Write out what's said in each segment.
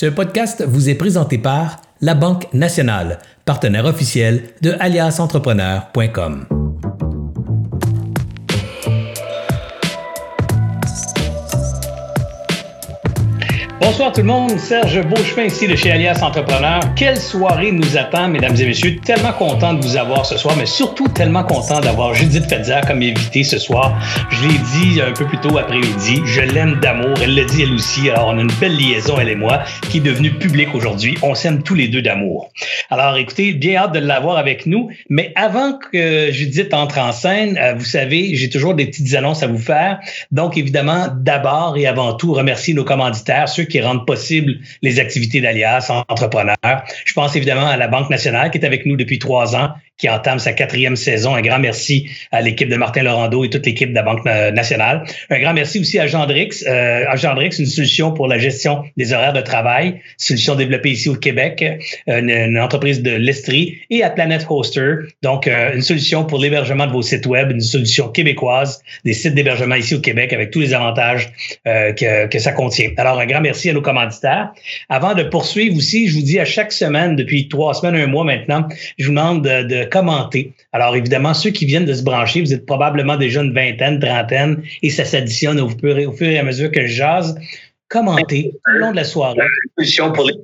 Ce podcast vous est présenté par La Banque Nationale, partenaire officiel de aliasentrepreneur.com. Bonsoir tout le monde, Serge Beauchemin ici de chez Alias Entrepreneur. Quelle soirée nous attend, mesdames et messieurs. Tellement content de vous avoir ce soir, mais surtout tellement content d'avoir Judith Fedzer comme invitée ce soir. Je l'ai dit un peu plus tôt après-midi, je l'aime d'amour, elle l'a dit elle aussi. Alors on a une belle liaison, elle et moi, qui est devenue publique aujourd'hui. On s'aime tous les deux d'amour. Alors écoutez, bien hâte de l'avoir avec nous, mais avant que Judith entre en scène, euh, vous savez, j'ai toujours des petites annonces à vous faire. Donc évidemment, d'abord et avant tout, remercier nos commanditaires, ceux qui rendent possible les activités d'Alias entrepreneurs. Je pense évidemment à la Banque nationale qui est avec nous depuis trois ans qui entame sa quatrième saison. Un grand merci à l'équipe de Martin Laurando et toute l'équipe de la Banque nationale. Un grand merci aussi à Gendrix. Euh, à Gendrix, une solution pour la gestion des horaires de travail, solution développée ici au Québec, une, entreprise de l'Estrie, et à Planet Hoster, donc euh, une solution pour l'hébergement de vos sites web, une solution québécoise des sites d'hébergement ici au Québec avec tous les avantages euh, que, que ça contient. Alors, un grand merci à nos commanditaires. Avant de poursuivre aussi, je vous dis à chaque semaine, depuis trois semaines, un mois maintenant, je vous demande de, de commenter. Alors évidemment, ceux qui viennent de se brancher, vous êtes probablement déjà une vingtaine, trentaine, et ça s'additionne au, fur et à mesure que je jase. Commentez tout le long de la soirée. Pour les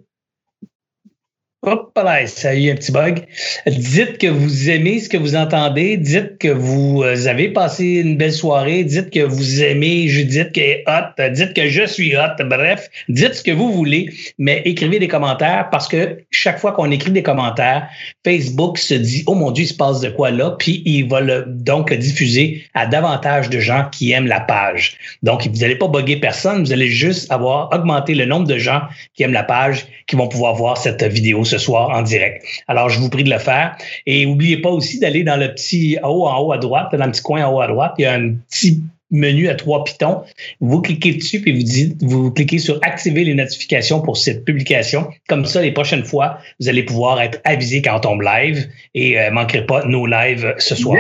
Hop là, ça a eu un petit bug. Dites que vous aimez ce que vous entendez. Dites que vous euh, avez passé une belle soirée. Dites que vous aimez Judith qui est hot. Dites que je suis hot. Bref, dites ce que vous voulez, mais écrivez des commentaires parce que chaque fois qu'on écrit des commentaires, Facebook se dit Oh mon Dieu, il se passe de quoi là? Puis il va le, donc diffuser à davantage de gens qui aiment la page. Donc, vous n'allez pas bugger personne, vous allez juste avoir augmenté le nombre de gens qui aiment la page qui vont pouvoir voir cette vidéo soir en direct. Alors, je vous prie de le faire. Et n'oubliez pas aussi d'aller dans le petit haut en haut à droite, dans le petit coin en haut à droite, il y a un petit menu à trois pitons. Vous cliquez dessus puis vous vous cliquez sur activer les notifications pour cette publication. Comme ça, les prochaines fois, vous allez pouvoir être avisé quand on tombe live et ne euh, manquerez pas nos lives ce soir.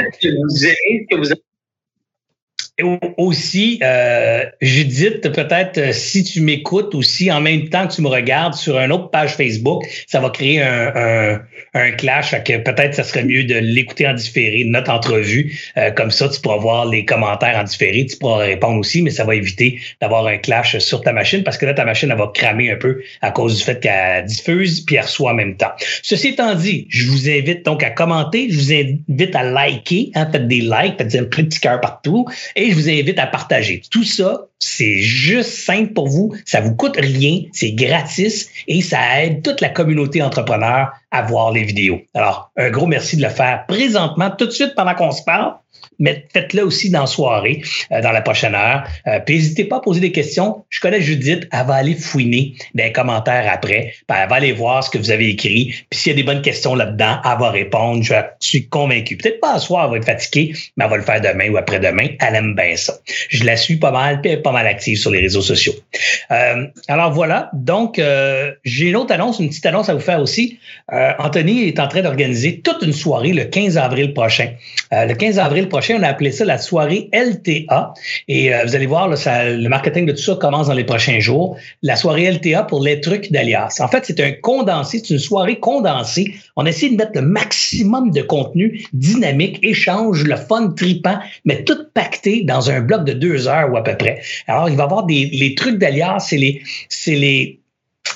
Aussi, euh, Judith, peut-être euh, si tu m'écoutes aussi en même temps que tu me regardes sur une autre page Facebook, ça va créer un, un, un clash. que peut-être ça serait mieux de l'écouter en différé, notre entrevue. Euh, comme ça, tu pourras voir les commentaires en différé, tu pourras répondre aussi, mais ça va éviter d'avoir un clash sur ta machine parce que là, ta machine, elle va cramer un peu à cause du fait qu'elle diffuse puis elle reçoit en même temps. Ceci étant dit, je vous invite donc à commenter, je vous invite à liker, hein, faites des likes, faites un petit cœur partout. Je vous invite à partager. Tout ça, c'est juste simple pour vous. Ça vous coûte rien. C'est gratis et ça aide toute la communauté entrepreneur à voir les vidéos. Alors, un gros merci de le faire présentement, tout de suite pendant qu'on se parle faites-le aussi dans la soirée, euh, dans la prochaine heure. Euh, puis n'hésitez pas à poser des questions. Je connais Judith, elle va aller fouiner des commentaires après. Elle va aller voir ce que vous avez écrit. Puis s'il y a des bonnes questions là-dedans, elle va répondre. Je suis convaincu. Peut-être pas à soir, elle va être fatiguée, mais elle va le faire demain ou après-demain. Elle aime bien ça. Je la suis pas mal, puis elle est pas mal active sur les réseaux sociaux. Euh, alors voilà. Donc, j'ai une autre annonce, une petite annonce à vous faire aussi. Anthony est en train d'organiser toute une soirée le 15 avril prochain. le 15 avril prochain, on a appelé ça la soirée LTA. Et euh, vous allez voir, le marketing de tout ça commence dans les prochains jours. La soirée LTA pour les trucs d'Alias. En fait, c'est un condensé, c'est une soirée condensée. On essaie de mettre le maximum de contenu dynamique, échange, le fun tripant, mais tout pacté dans un bloc de deux heures ou à peu près. Alors, il va y avoir des les trucs d'Alias, c'est les, c'est les,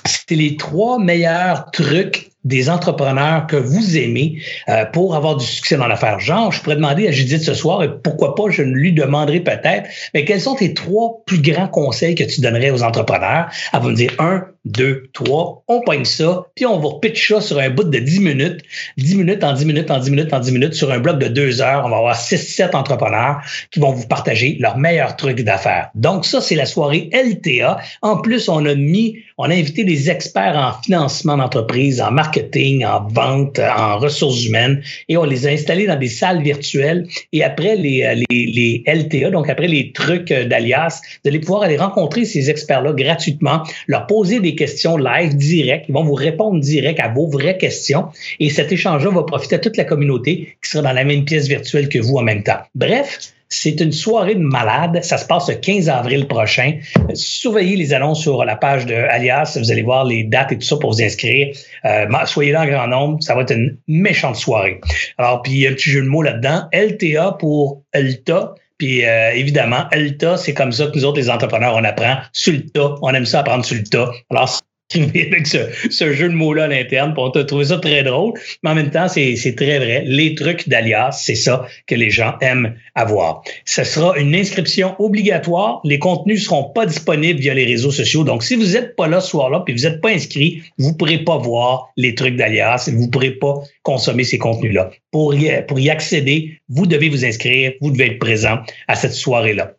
c'est les trois meilleurs trucs des entrepreneurs que vous aimez euh, pour avoir du succès dans l'affaire. Genre, je pourrais demander à Judith ce soir, et pourquoi pas, je lui demanderai peut-être, mais quels sont tes trois plus grands conseils que tu donnerais aux entrepreneurs? Elle va me dire, un, deux, trois, on pogne ça, puis on va repitch ça sur un bout de dix minutes, dix minutes en dix minutes en dix minutes en dix minutes, sur un bloc de deux heures. On va avoir six, sept entrepreneurs qui vont vous partager leurs meilleurs trucs d'affaires. Donc, ça, c'est la soirée LTA. En plus, on a mis, on a invité des experts en financement d'entreprise, en marketing, marketing, en vente, en ressources humaines, et on les a installés dans des salles virtuelles. Et après les, euh, les, les LTA, donc après les trucs euh, d'Alias, vous allez pouvoir aller rencontrer ces experts-là gratuitement, leur poser des questions live, direct. Ils vont vous répondre direct à vos vraies questions. Et cet échange-là va profiter à toute la communauté qui sera dans la même pièce virtuelle que vous en même temps. Bref, C'est une soirée de malade. Ça se passe le 15 avril prochain. Surveillez les annonces sur la page de Alias. Vous allez voir les dates et tout ça pour vous inscrire. Euh, soyez là en grand nombre. Ça va être une méchante soirée. Alors, puis il y a un petit jeu de mots là-dedans. LTA pour Elta. Puis euh, évidemment, LTA, c'est comme ça que nous autres, les entrepreneurs, on apprend sur le tas. On aime ça apprendre sur le tas. Alors, avec ce, ce, jeu de mots-là à l'interne. On a trouvé ça très drôle, mais en même temps, c'est très vrai. Les trucs d'alias, c'est ça que les gens aiment avoir. Ce sera une inscription obligatoire. Les contenus seront pas disponibles via les réseaux sociaux. Donc, si vous n'êtes pas là ce soir-là, puis vous n'êtes pas inscrit, vous pourrez pas voir les trucs d'alias vous pourrez pas consommer ces contenus-là. Pour y, pour y accéder, vous devez vous inscrire, vous devez être présent à cette soirée-là.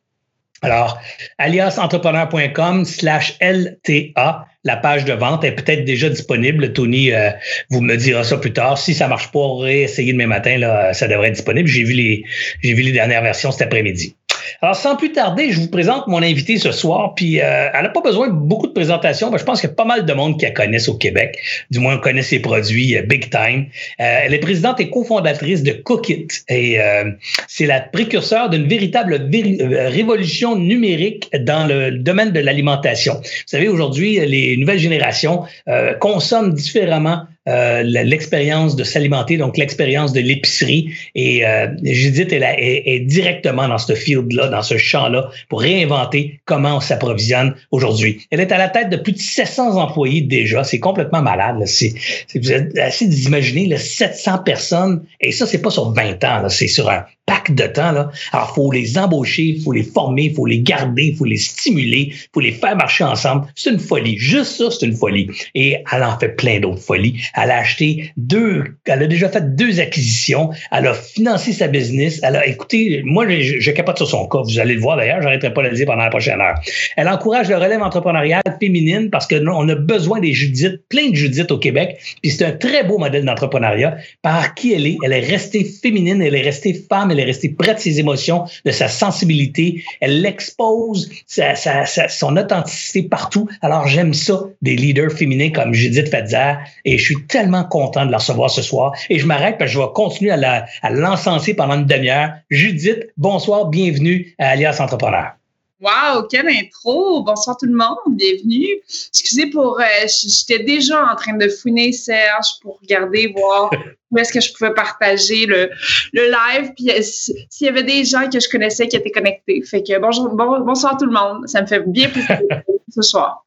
Alors, aliasentrepreneur.com slash LTA, la page de vente est peut-être déjà disponible. Tony euh, vous me dira ça plus tard. Si ça marche pas, essayer demain matin, là, ça devrait être disponible. J'ai vu les j'ai vu les dernières versions cet après-midi. Alors, sans plus tarder, je vous présente mon invité ce soir. Puis, euh, elle n'a pas besoin de beaucoup de présentations. je pense qu'il y a pas mal de monde qui la connaissent au Québec. Du moins, on connaît ses produits euh, big time. Euh, elle est présidente et cofondatrice de Cookit. Et c'est la précurseur d'une véritable révolution numérique dans le domaine de l'alimentation. Vous savez, aujourd'hui, les nouvelles générations consomment différemment euh, l'expérience de s'alimenter, donc l'expérience de l'épicerie. Et euh, Judith elle, est, directement dans ce field-là, dans ce champ-là, pour réinventer comment on s'approvisionne aujourd'hui. Elle est à la tête de plus de 700 employés déjà. C'est complètement malade. C'est, vous êtes assez d'imaginer 700 personnes. Et ça, c'est pas sur 20 ans. C'est sur un pack de temps. Là. Alors, faut les embaucher, faut les former, faut les garder, faut les stimuler, faut les faire marcher ensemble. C'est une folie. Juste ça, c'est une folie. Et elle en fait plein d'autres folies. Elle a acheté deux, elle a déjà fait deux acquisitions. Elle a financé sa business. Elle a, écoutez, moi, je, capote sur son cas. Vous allez le voir d'ailleurs. J'arrêterai pas de le dire pendant la prochaine heure. Elle encourage le relève entrepreneurial féminine parce que on a besoin des Judith, plein de Judith au Québec. Puis c'est un très beau modèle d'entrepreneuriat. Par qui elle est, elle est restée féminine, elle est restée femme, elle est restée près de ses émotions, de sa sensibilité. Elle l'expose, sa, sa, son authenticité partout. Alors j'aime ça des leaders féminins comme Judith Fadzer et je suis tellement content de la recevoir ce soir. Et je m'arrête parce que je vais continuer à l'encenser pendant une demi-heure. Judith, bonsoir, bienvenue à Alias Entrepreneur. Wow, quelle intro! Bonsoir tout le monde, bienvenue. Excusez pour, euh, j'étais déjà en train de fouiner Serge pour regarder, voir où est-ce que je pouvais partager le, le live, puis euh, s'il y avait des gens que je connaissais qui étaient connectés. Fait que bonjour, bonsoir tout le monde, ça me fait bien plaisir ce soir.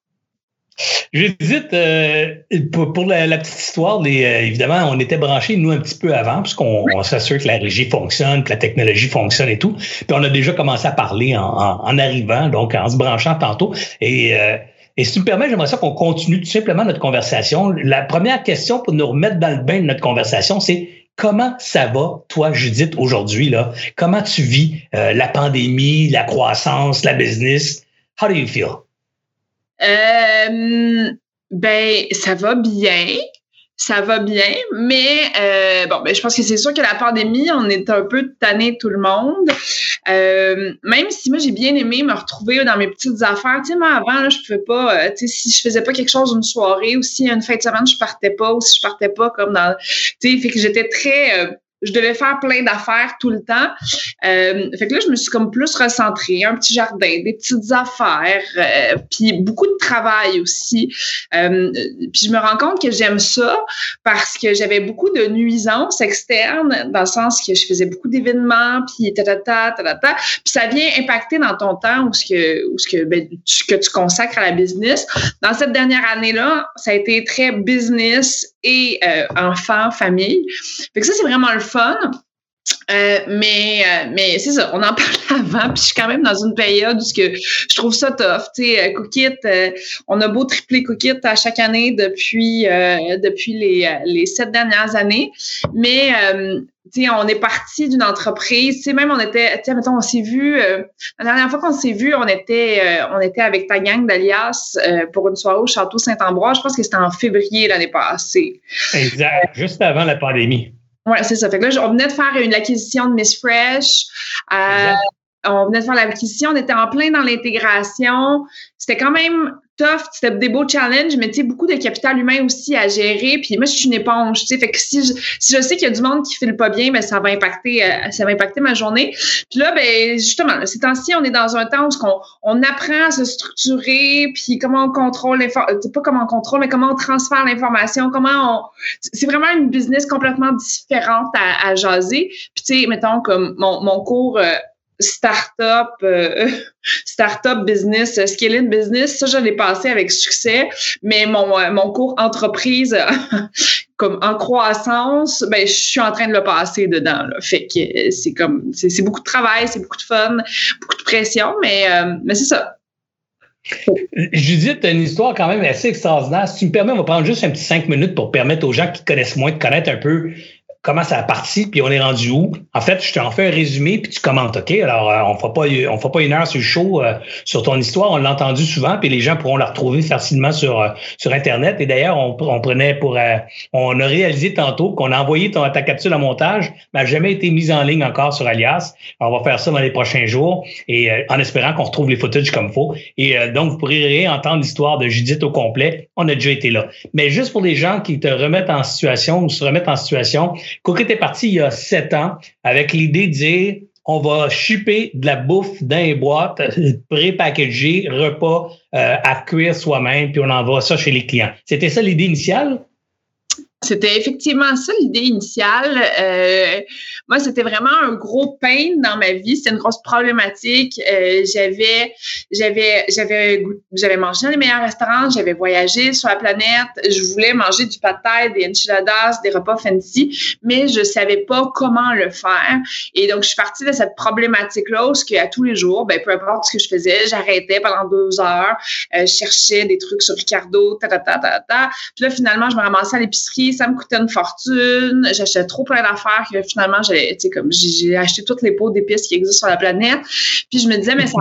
Judith, euh, pour, la, petite histoire, les, euh, évidemment, on était branchés, nous, un petit peu avant, puisqu'on s'assure que la régie fonctionne, que la technologie fonctionne et tout. Puis on a déjà commencé à parler en, en, arrivant, donc en se branchant tantôt. Et, euh, et si tu me permets, j'aimerais ça qu'on continue tout simplement notre conversation. La première question pour nous remettre dans le bain de notre conversation, c'est Comment ça va, toi, Judith, aujourd'hui? là? Comment tu vis euh, la pandémie, la croissance, la business? How do you feel? Euh, ben, ça va bien. Ça va bien, mais euh, bon, ben, je pense que c'est sûr que la pandémie, on est un peu tanné tout le monde. Euh, même si moi j'ai bien aimé me retrouver dans mes petites affaires. Tu sais, moi avant, je pouvais pas, euh, tu sais, si je faisais pas quelque chose une soirée ou si une fin de semaine je partais pas ou si je partais pas comme dans, tu sais, fait que j'étais très je devais faire plein d'affaires tout le temps. Euh, fait que là, je me suis comme plus recentrée, un petit jardin, des petites affaires, euh, puis beaucoup de travail aussi. Euh, puis je me rends compte que j'aime ça parce que j'avais beaucoup de nuisances externes dans le sens que je faisais beaucoup d'événements, puis ta ta ta ta ta, puis ça vient impacter dans ton temps ou ce que ou ce que ben, tu, que tu consacres à la business. Dans cette dernière année-là, ça a été très business et enfant, famille. Fait que ça, c'est vraiment le Euh, mais euh, mais c'est ça, on en parlait avant, puis je suis quand même dans une période où que je trouve ça tough. Tu sais, Cookit, on a beau tripler Cookit à chaque année depuis depuis les, les sept dernières années, mais on est parti d'une entreprise. Tu sais, même on était, tu mettons, on s'est vu la dernière fois qu'on s'est vu, on était on était avec ta gang d'Alias pour une soirée au château Saint-Ambroise. Je pense que c'était en février l'année passée. Exact, juste avant la pandémie. Ouais, c'est ça. Fait que là, on venait de faire une acquisition de Miss Fresh. Euh, on venait de faire l'acquisition. On était en plein dans l'intégration. C'était quand même tough, c'était des beaux challenges, mais tu sais, beaucoup de capital humain aussi à gérer. Puis moi, je suis une éponge, tu. Fait que si je, si je sais qu'il y a du monde qui file pas bien, ben ça va impacter, euh, ça va impacter ma journée. Puis là, ben justement, ces temps-ci, on est dans un temps où on, on apprend à se structurer, puis comment on contrôle l'information, pas comment on contrôle, mais comment on transfère l'information, comment on. C'est vraiment une business complètement différente à, à jaser. Puis tu sais, mettons comme mon, mon cours. Euh, startup, euh, startup business, scaling business, ça je l'ai passé avec succès, mais mon, euh, mon cours entreprise comme en croissance, ben je suis en train de le passer dedans. Fait que c'est comme c'est beaucoup de travail, c'est beaucoup de fun, beaucoup de pression, mais euh, mais c'est ça. Judith, tu as une histoire quand même assez extraordinaire. Si tu me permets, on va prendre juste un petit cinq minutes pour permettre aux gens qui connaissent moins de connaître un peu comment ça a parti, puis on est rendu où. En fait, je t'en fais un résumé, puis tu commentes, OK? Alors, euh, on pas on fera pas une heure sur le show euh, sur ton histoire, on l'a entendu souvent, puis les gens pourront la retrouver facilement sur, euh, sur Internet. Et d'ailleurs, on, on, prenait pour... on a réalisé tantôt qu'on a envoyé ton, ta capsule à montage, mais n'a jamais été mise en ligne encore sur Alias. on va faire ça dans les prochains jours, et en espérant qu'on retrouve les footages comme faut. Et donc, vous pourrez réentendre l'histoire de Judith au complet. On a déjà été là. Mais juste pour les gens qui te remettent en situation ou se remettent en situation, Cookit est parti il y a sept ans avec l'idée de dire on va chipper de la bouffe dans les boîtes pré-packagées, repas euh, à cuire soi-même, puis on envoie ça chez les clients. C'était ça l'idée initiale? C'était effectivement ça l'idée initiale. Euh, moi, c'était vraiment un gros pain dans ma vie. C'était une grosse problématique. Euh, j'avais, j'avais, j'avais, j'avais mangé dans les meilleurs restaurants. J'avais voyagé sur la planète. Je voulais manger du pad thai, des enchiladas, des repas fancy, mais je savais pas comment le faire. Et donc, je suis partie de cette problématique-là, où à tous les jours, ben peu importe ce que je faisais, j'arrêtais pendant deux heures, euh, je cherchais des trucs sur Ricardo, ta ta ta ta ta. Puis là, finalement, je me ramassais à l'épicerie ça me coûtait une fortune. J'achetais trop plein d'affaires que finalement, j'ai, comme, j'ai acheté toutes les pots d'épices qui existent sur la planète. Puis je me disais, mais ça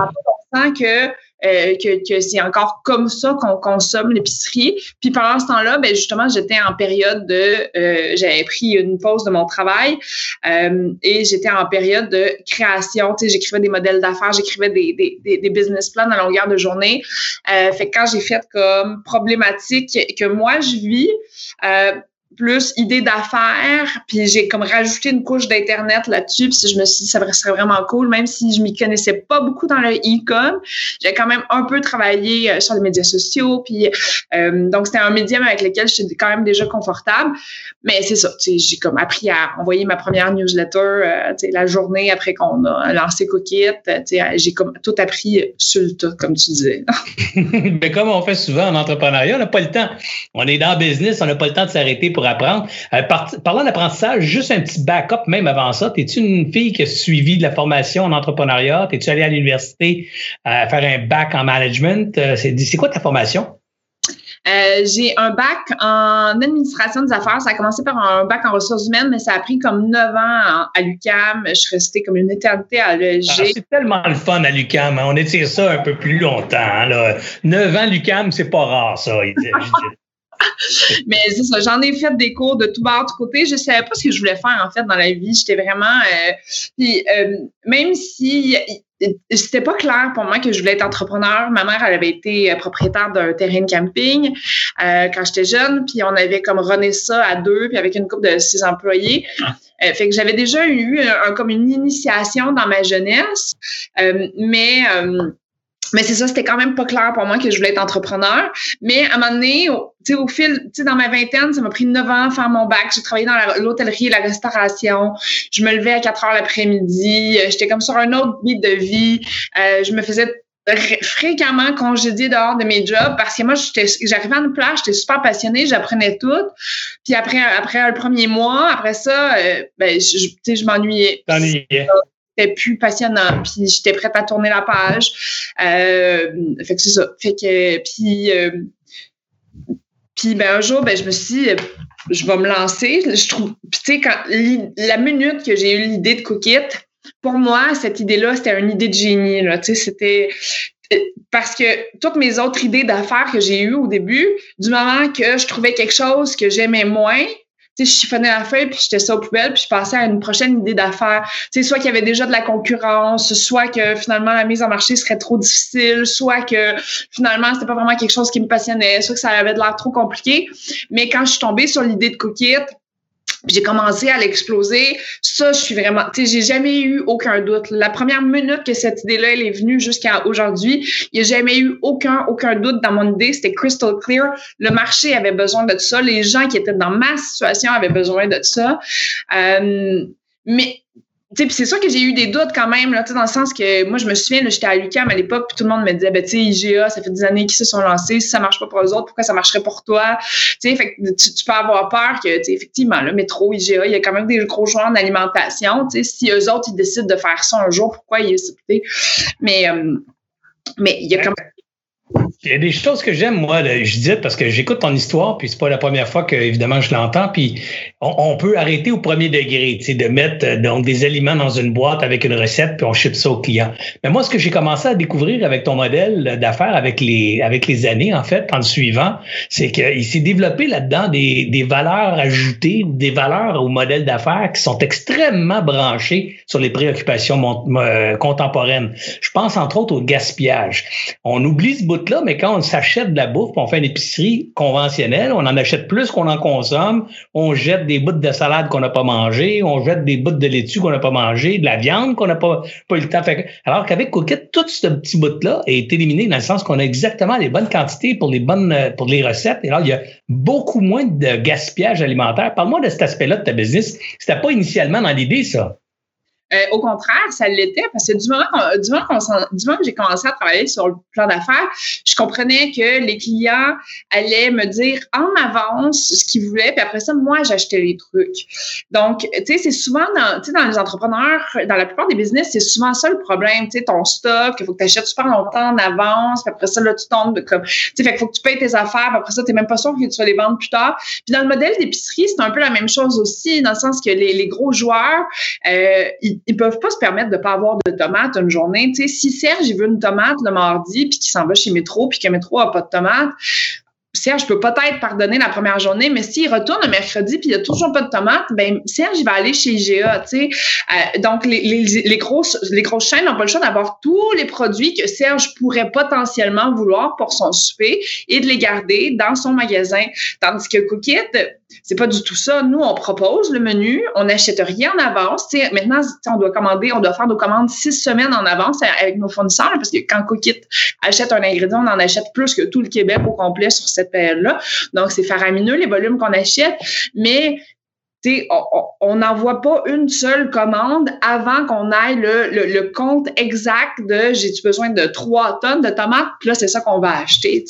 n'a que euh, que, que c'est encore comme ça qu'on consomme l'épicerie. Puis pendant ce temps-là, ben justement, j'étais en période de, euh, j'avais pris une pause de mon travail euh, et j'étais en période de création. J'écrivais des modèles d'affaires, j'écrivais des, des, des, business plans à longueur de journée. fait que quand j'ai fait comme problématique que moi je vis, plus idée d'affaires, puis j'ai comme rajouté une couche d'internet là-dessus, puis je me suis dit ça serait vraiment cool, même si je m'y connaissais pas beaucoup dans le e-com, j'ai quand même un peu travaillé euh, sur les médias sociaux, puis euh, donc c'était un médium avec lequel j'étais quand même déjà confortable, mais c'est ça, j'ai comme appris à envoyer ma première newsletter, euh, la journée après qu'on a lancé Cookit, j'ai comme tout appris sur le tas, comme tu disais. mais comme on fait souvent en entrepreneuriat, on n'a pas le temps, on est dans le business, on n'a pas le temps de s'arrêter pour apprendre. Euh, parlant d'apprentissage, juste un petit backup même avant ça. Es-tu une fille qui a suivi de la formation en entrepreneuriat? Es-tu allée à l'université à faire un bac en management? Euh, c'est quoi ta formation? Euh, j'ai un bac en administration des affaires. Ça a commencé par un bac en ressources humaines, mais ça a pris comme neuf ans à l'UCAM. Je suis restée comme une éternité à l'EG. Ah, c'est tellement le fun à l'UCAM. Hein. On étire ça un peu plus longtemps. Hein, neuf ans l'UCAM, c'est pas rare, ça. Mais j'en ai fait des cours de tout bord, de côté. Je savais pas ce que je voulais faire, en fait, dans la vie. J'étais vraiment... Euh, puis, euh, même si c'était pas clair pour moi que je voulais être entrepreneur. Ma mère, elle avait été euh, propriétaire d'un terrain de camping quand j'étais jeune, puis on avait comme rené ça à deux, puis avec une couple de six employés. fait que j'avais déjà eu un, comme une initiation dans ma jeunesse, mais mais c'est ça, c'était quand même pas clair pour moi que je voulais être entrepreneur. Mais à un moment donné, tu sais, au fil, tu sais, dans ma vingtaine, ça m'a pris neuf ans à faire mon bac. J'ai travaillé dans l'hôtellerie et la restauration. Je me levais à 4 heures l'après-midi. Euh, j'étais comme sur un autre beat de vie. Euh, je me faisais fréquemment congédier dehors de mes jobs parce que moi j'arrivais à une plage j'étais super passionnée j'apprenais tout puis après après le premier mois après ça euh, ben je, je, je m'ennuyais c'était plus passionnant. Puis j'étais prête à tourner la page. Euh, fait que c'est ça. Fait que puis euh, puis ben un jour ben je me suis dit, je vais me lancer. Je trouve tu sais quand la minute que j'ai eu l'idée de Cookit, pour moi cette idée-là c'était une idée de génie là. Tu sais c'était parce que toutes mes autres idées d'affaires que j'ai eues au début, du moment que je trouvais quelque chose que j'aimais moins, je chiffonnais la feuille, puis j'étais ça aux poubelles, puis je passais à une prochaine idée d'affaires. Tu sais, soit qu'il y avait déjà de la concurrence, soit que finalement la mise en marché serait trop difficile, soit que finalement c'était pas vraiment quelque chose qui me passionnait, soit que ça avait l'air trop compliqué. Mais quand je suis tombée sur l'idée de Cookit, j'ai commencé à l'exploser. Ça, je suis vraiment, tu sais, j'ai jamais eu aucun doute. La première minute que cette idée-là, elle est venue jusqu'à aujourd'hui, il n'y a jamais eu aucun, aucun doute dans mon idée. C'était crystal clear. Le marché avait besoin de ça. Les gens qui étaient dans ma situation avaient besoin de ça. Euh, mais c'est sûr que j'ai eu des doutes quand même, là, dans le sens que moi, je me souviens, j'étais à l'UQAM à l'époque, puis tout le monde me disait, ben, tu sais, IGA, ça fait des années qu'ils se sont lancés, si ça marche pas pour eux autres, pourquoi ça marcherait pour toi? Tu fait tu, peux avoir peur que, tu effectivement, le métro, IGA, il y a quand même des gros joueurs en alimentation, tu sais, si eux autres, ils décident de faire ça un jour, pourquoi ils, mais, euh, mais il y a quand même il y a des choses que j'aime, moi, Judith, parce que j'écoute ton histoire, puis c'est pas la première fois que, évidemment, je l'entends, puis on, peut arrêter au premier degré, tu sais, de mettre euh, donc des aliments dans une boîte avec une recette, puis on ship ça au client. Mais moi, ce que j'ai commencé à découvrir avec ton modèle d'affaires, avec les, avec les années, en fait, en le suivant, c'est qu'il s'est développé là-dedans des, des valeurs ajoutées, des valeurs au modèle d'affaires qui sont extrêmement branchées sur les préoccupations euh, contemporaines. Je pense, entre autres, au gaspillage. On oublie ce bout-là, mais quand on s'achète de la bouffe, on fait une épicerie conventionnelle, on en achète plus qu'on en consomme, on jette des bouts de salade qu'on n'a pas mangé, on jette des bouts de laitue qu'on n'a pas mangé, de la viande qu'on n'a pas, eu le temps. Alors qu'avec Cookit, tout ce petit bout-là est éliminé dans le sens qu'on a exactement les bonnes quantités pour les bonnes pour les recettes. Et là, il y a beaucoup moins de gaspillage alimentaire. Parle-moi de cet aspect-là de ta business. C'était pas initialement dans l'idée, ça. Euh, au contraire, ça l'était parce que du moment, moment, du moment que j'ai commencé à travailler sur le plan d'affaires, je comprenais que les clients allaient me dire en avance ce qu'ils voulaient, puis après ça, moi, j'achetais les trucs. Donc, tu sais, c'est souvent dans, dans les entrepreneurs, dans la plupart des business, c'est souvent ça le problème, tu sais, ton stock, il faut que tu achètes super longtemps en avance, puis après ça, là, tu tombes comme, tu sais, qu'il faut que tu payes tes affaires, puis après ça, tu n'es même pas sûr que tu vas les vendre plus tard. Puis dans le modèle d'épicerie, c'est un peu la même chose aussi, dans le sens que les, les gros joueurs, euh, ils, ils peuvent pas se permettre de pas avoir de tomates une journée. Tu si Serge il veut une tomate le mardi puis qu'il s'en va chez Métro puis que Métro a pas de tomates, Serge peut peut-être pardonner la première journée, mais s'il retourne le mercredi puis il n'y a toujours pas de tomates, ben Serge il va aller chez IGA, tu sais. Euh, donc les, les, les, grosses les grosses chaînes n'ont pas le choix d'avoir tous les produits que Serge pourrait potentiellement vouloir pour son souper et de les garder dans son magasin, tandis que Cookit c'est pas du tout ça. Nous, on propose le menu, on n'achète rien en avance. T'sais, maintenant, on doit commander, on doit faire nos commandes six semaines en avance avec nos fournisseurs, parce que quand Cookit achète un ingrédient, on en achète plus que tout le Québec au complet sur cette Donc, c'est faramineux les volumes qu'on achète, mais on n'envoie pas une seule commande avant qu'on aille le, compte exact de j'ai-tu besoin de trois tonnes de tomates, puis là, c'est ça qu'on va acheter.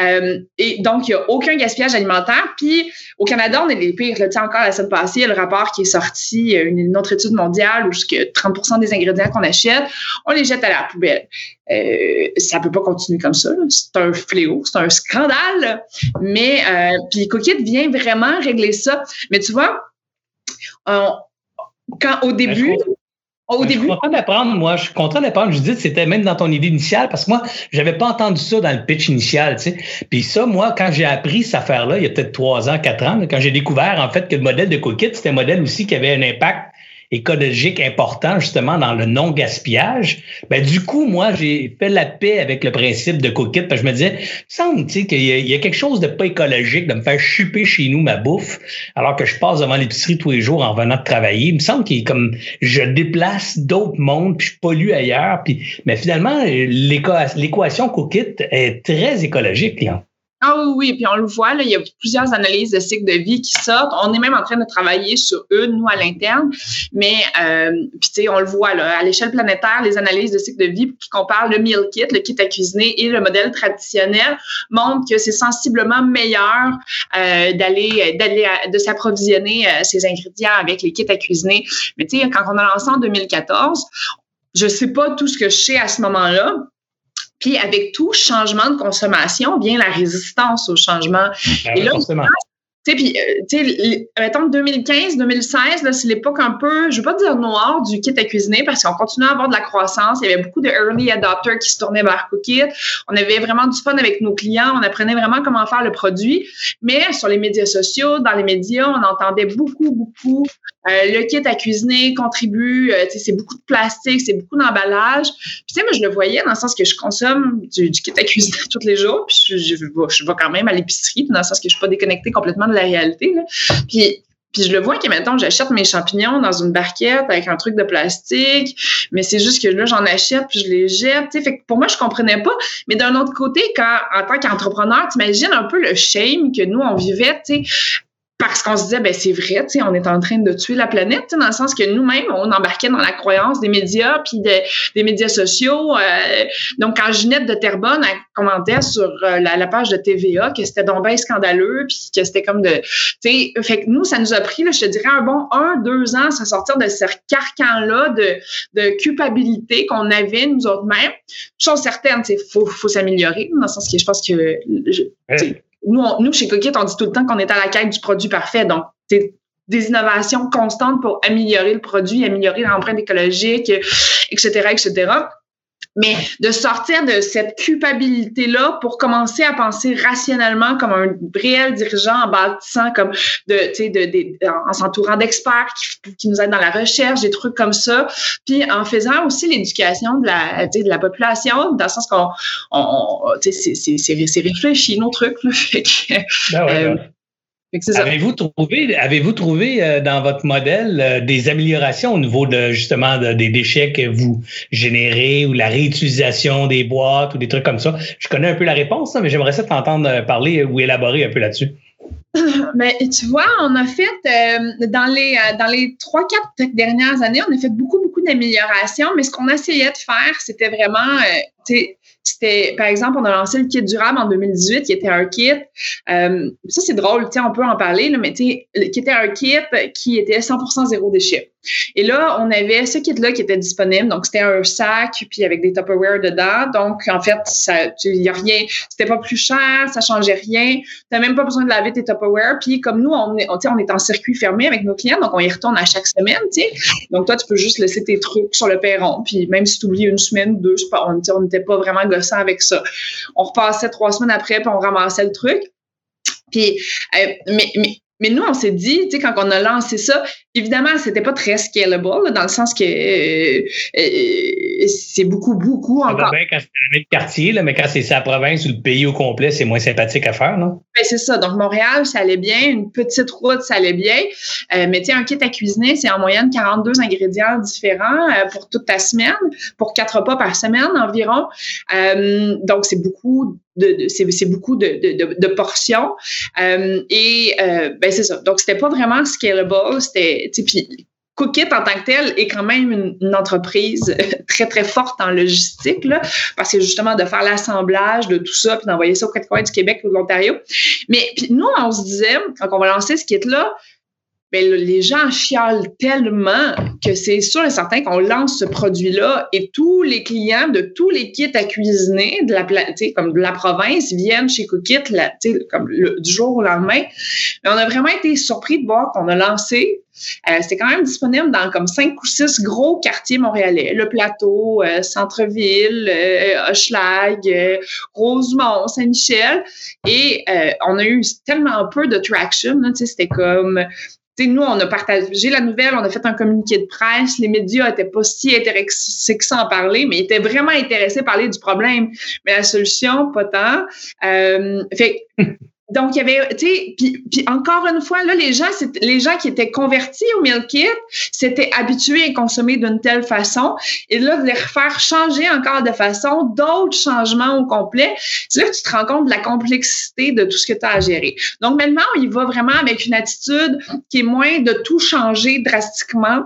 Euh, et donc, il n'y a aucun gaspillage alimentaire. Puis au Canada, on est les pires. Là, encore la semaine passée, il y a le rapport qui est sorti, une, une autre étude mondiale où jusqu'à 30% des ingrédients qu'on achète, on les jette à la poubelle. Euh, ça peut pas continuer comme ça. C'est un fléau, c'est un scandale. Mais euh, puis Cookit vient vraiment régler ça. Mais tu vois, quand au début, au début. Je suis content d'apprendre, moi. Je suis content d'apprendre. Je dis, c'était même dans ton idée initiale parce que moi, j'avais pas entendu ça dans le pitch initial, tu sais. Puis ça, moi, quand j'ai appris cette affaire-là, il y a peut-être trois ans, quatre ans, quand j'ai découvert, en fait, que le modèle de Cookit, c'était un modèle aussi qui avait un impact écologique important justement dans le non-gaspillage, ben du coup, moi, j'ai fait la paix avec le principe de Cookit parce que je me disais, semble qu'il y, y, a quelque chose de pas écologique de me faire chuper chez nous ma bouffe alors que je passe devant l'épicerie tous les jours en venant de travailler. Il me semble qu'il comme je déplace d'autres mondes puis je pollue ailleurs. Puis, mais finalement, l'équation Cookit est très écologique. Là. Ah oui, oui, puis on le voit, là, il y a plusieurs analyses de cycle de vie qui sortent. On est même en train de travailler sur une, nous, à l'interne. Mais, euh, puis tu sais, on le voit, là, à l'échelle planétaire, les analyses de cycle de vie qui comparent le meal kit, le kit à cuisiner et le modèle traditionnel montrent que c'est sensiblement meilleur euh, d'aller, d'aller, de s'approvisionner euh, ces ingrédients avec les kits à cuisiner. Mais tu sais, quand on a lancé en 2014, je sais pas tout ce que je sais à ce moment-là, puis avec tout changement de consommation vient la résistance au changement. Ben et là, Tu sais, puis, euh, tu sais, mettons 2015, 2016, là, c'est l'époque un peu, je veux pas dire noire du kit à cuisiner parce qu'on continue à avoir de la croissance. Il y avait beaucoup de early adopters qui se tournaient vers Cookit. On avait vraiment du fun avec nos clients. On apprenait vraiment comment faire le produit. Mais sur les médias sociaux, dans les médias, on entendait beaucoup, beaucoup le kit à cuisiner contribue, euh, c'est beaucoup de plastique, c'est beaucoup d'emballage. Puis tu sais, moi, je le voyais dans le sens que je consomme du, kit à cuisiner tous les jours, puis je, vais quand même à l'épicerie, dans le sens que je suis pas déconnectée complètement de la réalité. Puis je le vois que maintenant, j'achète mes champignons dans une barquette avec un truc de plastique, mais c'est juste que là, j'en achète puis je les jette. Fait pour moi, je comprenais pas. Mais d'un autre côté, quand en tant qu'entrepreneur, t'imagines un peu le shame que nous, on vivait, tu sais, parce qu'on se disait, ben c'est vrai, tu sais, on est en train de tuer la planète, dans le sens que nous-mêmes, on embarquait dans la croyance des médias puis des médias sociaux. Euh, donc, quand Ginette de Terrebonne a commenté sur euh, la, page de TVA que c'était donc bien scandaleux puis que c'était comme de, tu sais, fait que nous, ça nous a pris, là, je te dirais, un bon un, deux ans à sortir de ce carcan-là de, de culpabilité qu'on avait nous autres mêmes. Chose certaine, tu sais, faut, faut s'améliorer, dans le sens que je pense que nous, chez Coquette, on dit tout le temps qu'on est à la quête du produit parfait. Donc, c'est des innovations constantes pour améliorer le produit, améliorer l'empreinte écologique, etc., etc mais de sortir de cette culpabilité-là pour commencer à penser rationnellement comme un réel dirigeant en bâtissant comme de, tu sais, de, de, en s'entourant d'experts qui, qui, nous aident dans la recherche, des trucs comme ça, puis en faisant aussi l'éducation de la, tu sais, de la population, dans le sens qu'on, on, tu sais, c'est réfléchi nos trucs, là, fait que, ben ouais, ben Avez-vous trouvé, avez-vous trouvé euh, dans votre modèle euh, des améliorations au niveau de justement des déchets que vous générez ou la réutilisation des boîtes ou des trucs comme ça? Je connais un peu la réponse, mais j'aimerais ça t'entendre parler ou élaborer un peu là-dessus. Mais tu vois, on a fait euh, dans les dans les trois quatre dernières années, on a fait beaucoup beaucoup d'améliorations. Mais ce qu'on essayait de faire, c'était vraiment, c'était, par exemple, on a lancé le kit durable en 2018, qui était un kit. Euh, ça, c'est drôle, on peut en parler, là, mais qui était un kit qui était 100% zéro déchet. Et là, on avait ce kit-là qui était disponible. Donc, c'était un sac, puis avec des Tupperware dedans. Donc, en fait, il n'y a rien. C'était pas plus cher, ça changeait rien. Tu n'as même pas besoin de laver tes Tupperware. Puis, comme nous, on est, en circuit fermé avec nos clients, donc on y retourne à chaque semaine. Donc, toi, tu peux juste laisser tes trucs sur le perron. Puis, même si tu oublies une semaine ou deux, on n'était pas vraiment gossant avec ça. On repassait trois semaines après, puis on ramassait le truc. Puis, euh, mais mais nous, on s'est dit, tu sais, quand on a lancé ça, évidemment, c'était pas très scalable, dans le sens que euh, euh, c'est beaucoup, beaucoup ça encore. bien quand c'est le quartier, là, mais quand c'est sa province ou le pays au complet, c'est moins sympathique à faire, non? Ben, c'est ça. Donc, Montréal, ça allait bien. Une petite route, ça allait bien. Euh, mais tu sais, un kit à cuisiner, c'est en moyenne 42 ingrédients différents pour toute ta semaine, pour quatre repas par semaine environ. donc, c'est beaucoup de, c'est beaucoup de, de, de portions. Euh, et euh, ben c'est ça. Donc, c'était pas vraiment scalable. C'était, puis Cookit en tant que tel est quand même une, entreprise très, très forte en logistique, là, parce que justement de faire l'assemblage de tout ça, puis d'envoyer ça aux quatre du Québec ou de l'Ontario. Mais puis nous, on se disait, quand on va lancer ce kit-là, ben, les gens chialent tellement que c'est sûr et certain qu'on lance ce produit-là et tous les clients de tous les kits à cuisiner de la, comme de la province viennent chez Cookit comme du jour au lendemain. Mais on a vraiment été surpris de voir qu'on a lancé. Euh, C'était quand même disponible dans comme cinq ou six gros quartiers montréalais. Le Plateau, euh, Centre-Ville, euh, Hochelag, euh, Rosemont, Saint-Michel. Et on a eu tellement peu de traction. C'était comme nous, on a partagé la nouvelle, on a fait un communiqué de presse. Les médias n'étaient pas si intéressés que ça en parler, mais ils étaient vraiment intéressés à parler du problème. Mais la solution, pas tant. Euh, fait donc, il y avait, tu sais, puis, puis, encore une fois, là, les gens, les gens qui étaient convertis au meal kit s'étaient habitués à consommer d'une telle façon. Et là, de les refaire changer encore de façon, d'autres changements au complet, c'est là que tu te rends compte de la complexité de tout ce que tu as à gérer. Donc, maintenant, il va vraiment avec une attitude qui est moins de tout changer drastiquement,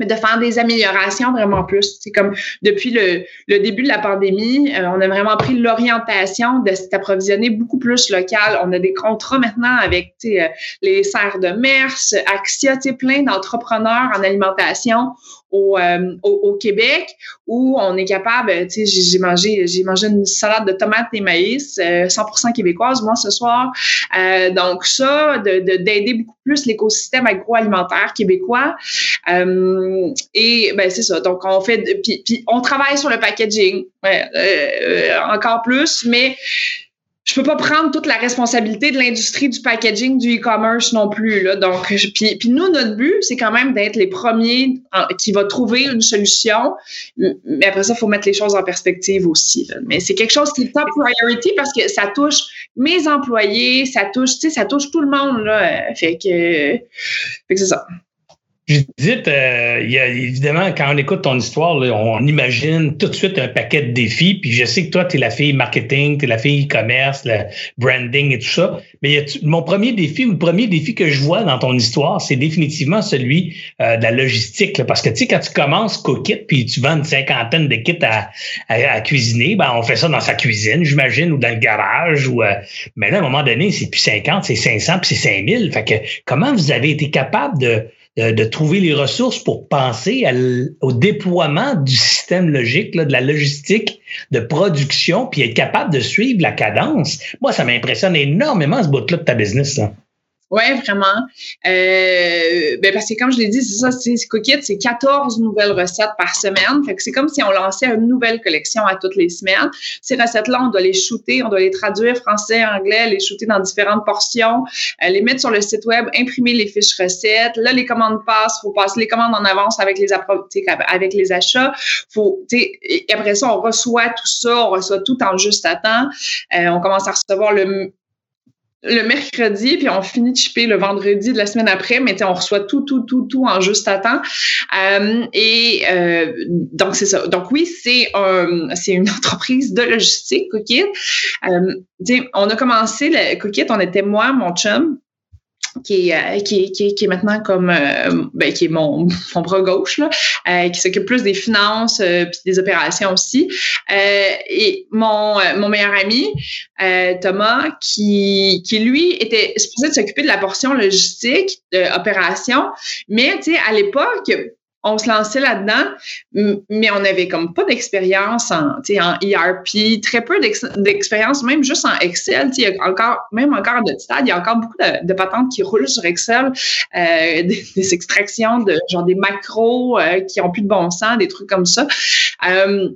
mais de faire des améliorations vraiment plus. C'est comme depuis le, le, début de la pandémie, euh, on a vraiment pris l'orientation de s'approvisionner beaucoup plus local. On a des contrats maintenant avec euh, les serres de Mers, Axia, plein d'entrepreneurs en alimentation au, euh, au, au, Québec où on est capable, tu sais, j'ai mangé, j'ai mangé une salade de tomates et maïs, 100% québécoise moi ce soir. Euh, donc ça, de d'aider beaucoup plus l'écosystème agroalimentaire québécois. Euh, et ben c'est ça. Donc on fait, puis, on travaille sur le packaging, ouais, euh, encore plus, mais je peux pas prendre toute la responsabilité de l'industrie du packaging du e-commerce non plus là. Donc puis, puis nous notre but c'est quand même d'être les premiers qui va trouver une solution. Mais après ça il faut mettre les choses en perspective aussi. Mais c'est quelque chose qui est top priority parce que ça touche mes employés, ça touche tu sais ça touche tout le monde là. Fait que, fait que c'est ça. Judith, euh, il y a, évidemment, quand on écoute ton histoire, on imagine tout de suite un paquet de défis. Puis je sais que toi, tu es la fille marketing, tu es la fille e-commerce, le branding et tout ça. Mais mon premier défi ou le premier défi que je vois dans ton histoire, c'est définitivement celui euh, de la logistique. parce que tu sais, quand tu commences Cookit puis tu vends une cinquantaine de kits à, à, cuisiner, ben on fait ça dans sa cuisine, j'imagine, ou dans le garage. Ou, euh, mais là, à un moment donné, c'est plus 50, c'est 500, puis c'est 5000. Fait que comment vous avez été capable de de, trouver les ressources pour penser au déploiement du système logique, de la logistique de production, puis être capable de suivre la cadence. Moi, ça m'impressionne énormément ce bout-là de ta business. Là. Oui, vraiment. Euh, ben parce que comme je l'ai dit, c'est ça, c'est Cookit, c'est 14 nouvelles recettes par semaine. Fait que c'est comme si on lançait une nouvelle collection à toutes les semaines. Ces recettes-là, on doit les shooter, on doit les traduire français, anglais, les shooter dans différentes portions, euh, les mettre sur le site web, imprimer les fiches recettes. Là, les commandes passent, faut passer les commandes en avance avec les avec les achats. Faut, et après ça, on reçoit tout ça, on reçoit tout en juste à temps. Euh, on commence à recevoir le le mercredi, puis on finit de shipper le vendredi de la semaine après, mais on reçoit tout, tout, tout, tout en juste à temps. Euh, et euh, donc, c'est ça. Donc, oui, c'est un, c'est une entreprise de logistique, Cookit. Euh, on a commencé Cookit, on était moi, mon chum, qui est, euh, qui, qui, qui est maintenant comme euh, ben, qui est mon, mon bras gauche là, euh, qui s'occupe plus des finances puis des opérations aussi. Et mon mon meilleur ami Thomas qui qui lui était supposé s'occuper de la portion logistique opération mais tu sais à l'époque on se lançait là-dedans, mais on n'avait comme pas d'expérience en, en ERP, très peu d'expérience, même juste en Excel. Il y a encore, même encore notre stade, il y a encore beaucoup de, patentes qui roulent sur Excel, euh, des, extractions de genre des macros euh, qui ont plus de bon sens, des trucs comme ça. Euh,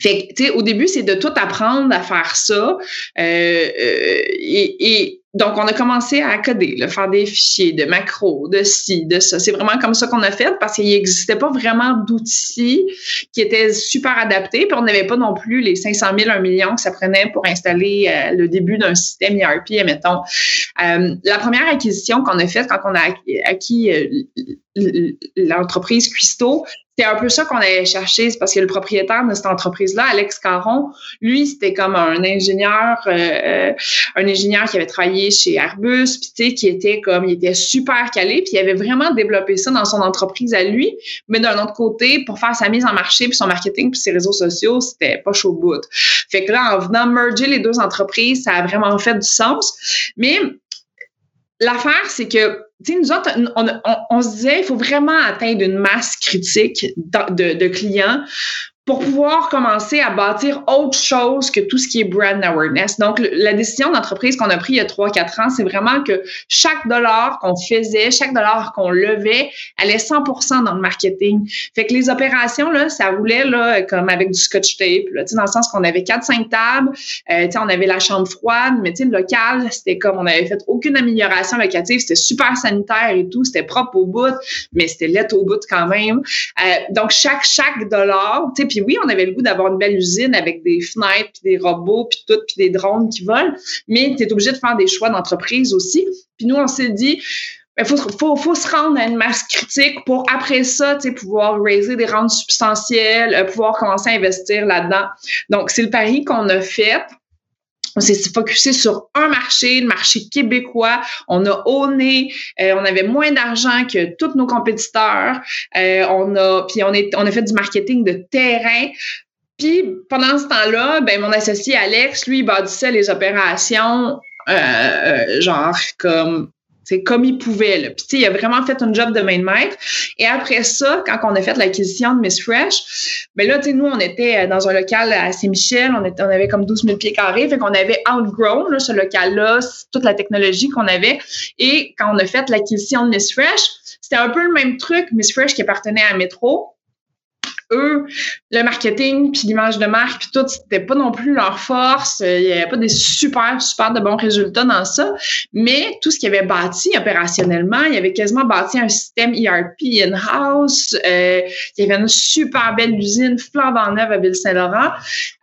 fait que, au début, c'est de tout apprendre à faire ça. et, et donc, on a commencé à coder, là, faire des fichiers de macros, de ci, de ça. C'est vraiment comme ça qu'on a fait parce qu'il n'existait pas vraiment d'outils qui étaient super adaptés. Puis on n'avait pas non plus les 500 000, 1 million que ça prenait pour installer euh, le début d'un système ERP, admettons. Euh, la première acquisition qu'on a faite quand on a acquis, euh, l'entreprise Cuisto, c'est un peu ça qu'on allait chercher, c'est parce que le propriétaire de cette entreprise-là, Alex Caron, lui, c'était comme un ingénieur, euh, un ingénieur qui avait travaillé chez Airbus, puis tu sais, qui était comme, il était super calé, puis il avait vraiment développé ça dans son entreprise à lui, mais d'un autre côté, pour faire sa mise en marché, puis son marketing, puis ses réseaux sociaux, c'était pas chaud bout. Fait que là, en venant merger les deux entreprises, ça a vraiment fait du sens, mais l'affaire, c'est que nous autres, on, se disait, il faut vraiment atteindre une masse critique de, de clients pour pouvoir commencer à bâtir autre chose que tout ce qui est brand awareness. Donc, la décision d'entreprise qu'on a prise il y a 3-4 ans, c'est vraiment que chaque dollar qu'on faisait, chaque dollar qu'on levait, allait 100% dans le marketing. Fait que les opérations, là, ça roulait là, comme avec du scotch tape, là, dans le sens qu'on avait 4-5 tables, euh, on avait la chambre froide, mais le local, c'était comme on avait fait aucune amélioration locative, c'était super sanitaire et tout, c'était propre au bout, mais c'était let au bout quand même. Euh, donc, chaque, chaque dollar, tu sais, puis oui, on avait le goût d'avoir une belle usine avec des fenêtres, puis des robots, puis tout, puis des drones qui volent, mais tu es obligé de faire des choix d'entreprise aussi. Puis nous, on s'est dit, il ben, faut, se rendre à une masse critique pour après ça, tu sais, pouvoir raiser des rentes substantielles, euh, pouvoir commencer à investir là-dedans. Donc, c'est le pari qu'on a fait. On s'est focusé sur un marché, le marché québécois. On a honné, euh, on avait moins d'argent que tous nos compétiteurs. Euh, on a, puis on, est, on a fait du marketing de terrain. Puis pendant ce temps-là, ben mon associé Alex, lui, il bâtissait les opérations euh, genre comme c'est comme il pouvait. Là. Puis, il a vraiment fait un job de main de maître. Et après ça, quand on a fait l'acquisition de Miss Fresh, ben là, tu sais, nous, on était euh, dans un local à Saint-Michel, on, avait comme 12 000 pieds carrés, fait qu'on avait outgrown là, ce local-là, toute la technologie qu'on avait. Et quand on a fait l'acquisition de Miss Fresh, c'était un peu le même truc, Miss Fresh qui appartenait à Métro le marketing puis l'image de marque puis tout, c'était pas non plus leur force. Il y avait pas des super, super de bons résultats dans ça. Mais tout ce qu'ils avaient bâti opérationnellement, il y avait quasiment bâti un système ERP in-house. Euh, il y avait une super belle usine flambant neuve à Ville-Saint-Laurent.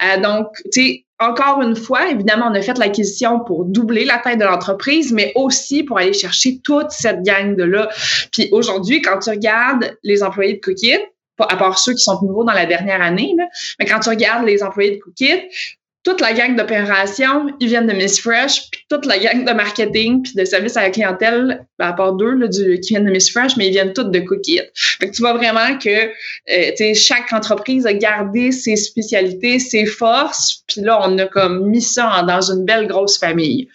Euh, donc, tu sais, encore une fois, évidemment, on a fait l'acquisition pour doubler la taille de l'entreprise, mais aussi pour aller chercher toute cette gang de là. Puis aujourd'hui, quand tu regardes les employés de Cookit, à part ceux qui sont nouveaux dans la dernière année. Mais quand tu regardes les employés de Cookit, toute la gang d'opération, ils viennent de Miss Fresh, puis toute la gang de marketing, puis de service à la clientèle, ben, à part deux là, du, qui viennent de Miss Fresh, mais ils viennent tous de Cookit. Fait que tu vois vraiment que euh, chaque entreprise a gardé ses spécialités, ses forces, puis là, on a comme mis ça dans une belle grosse famille.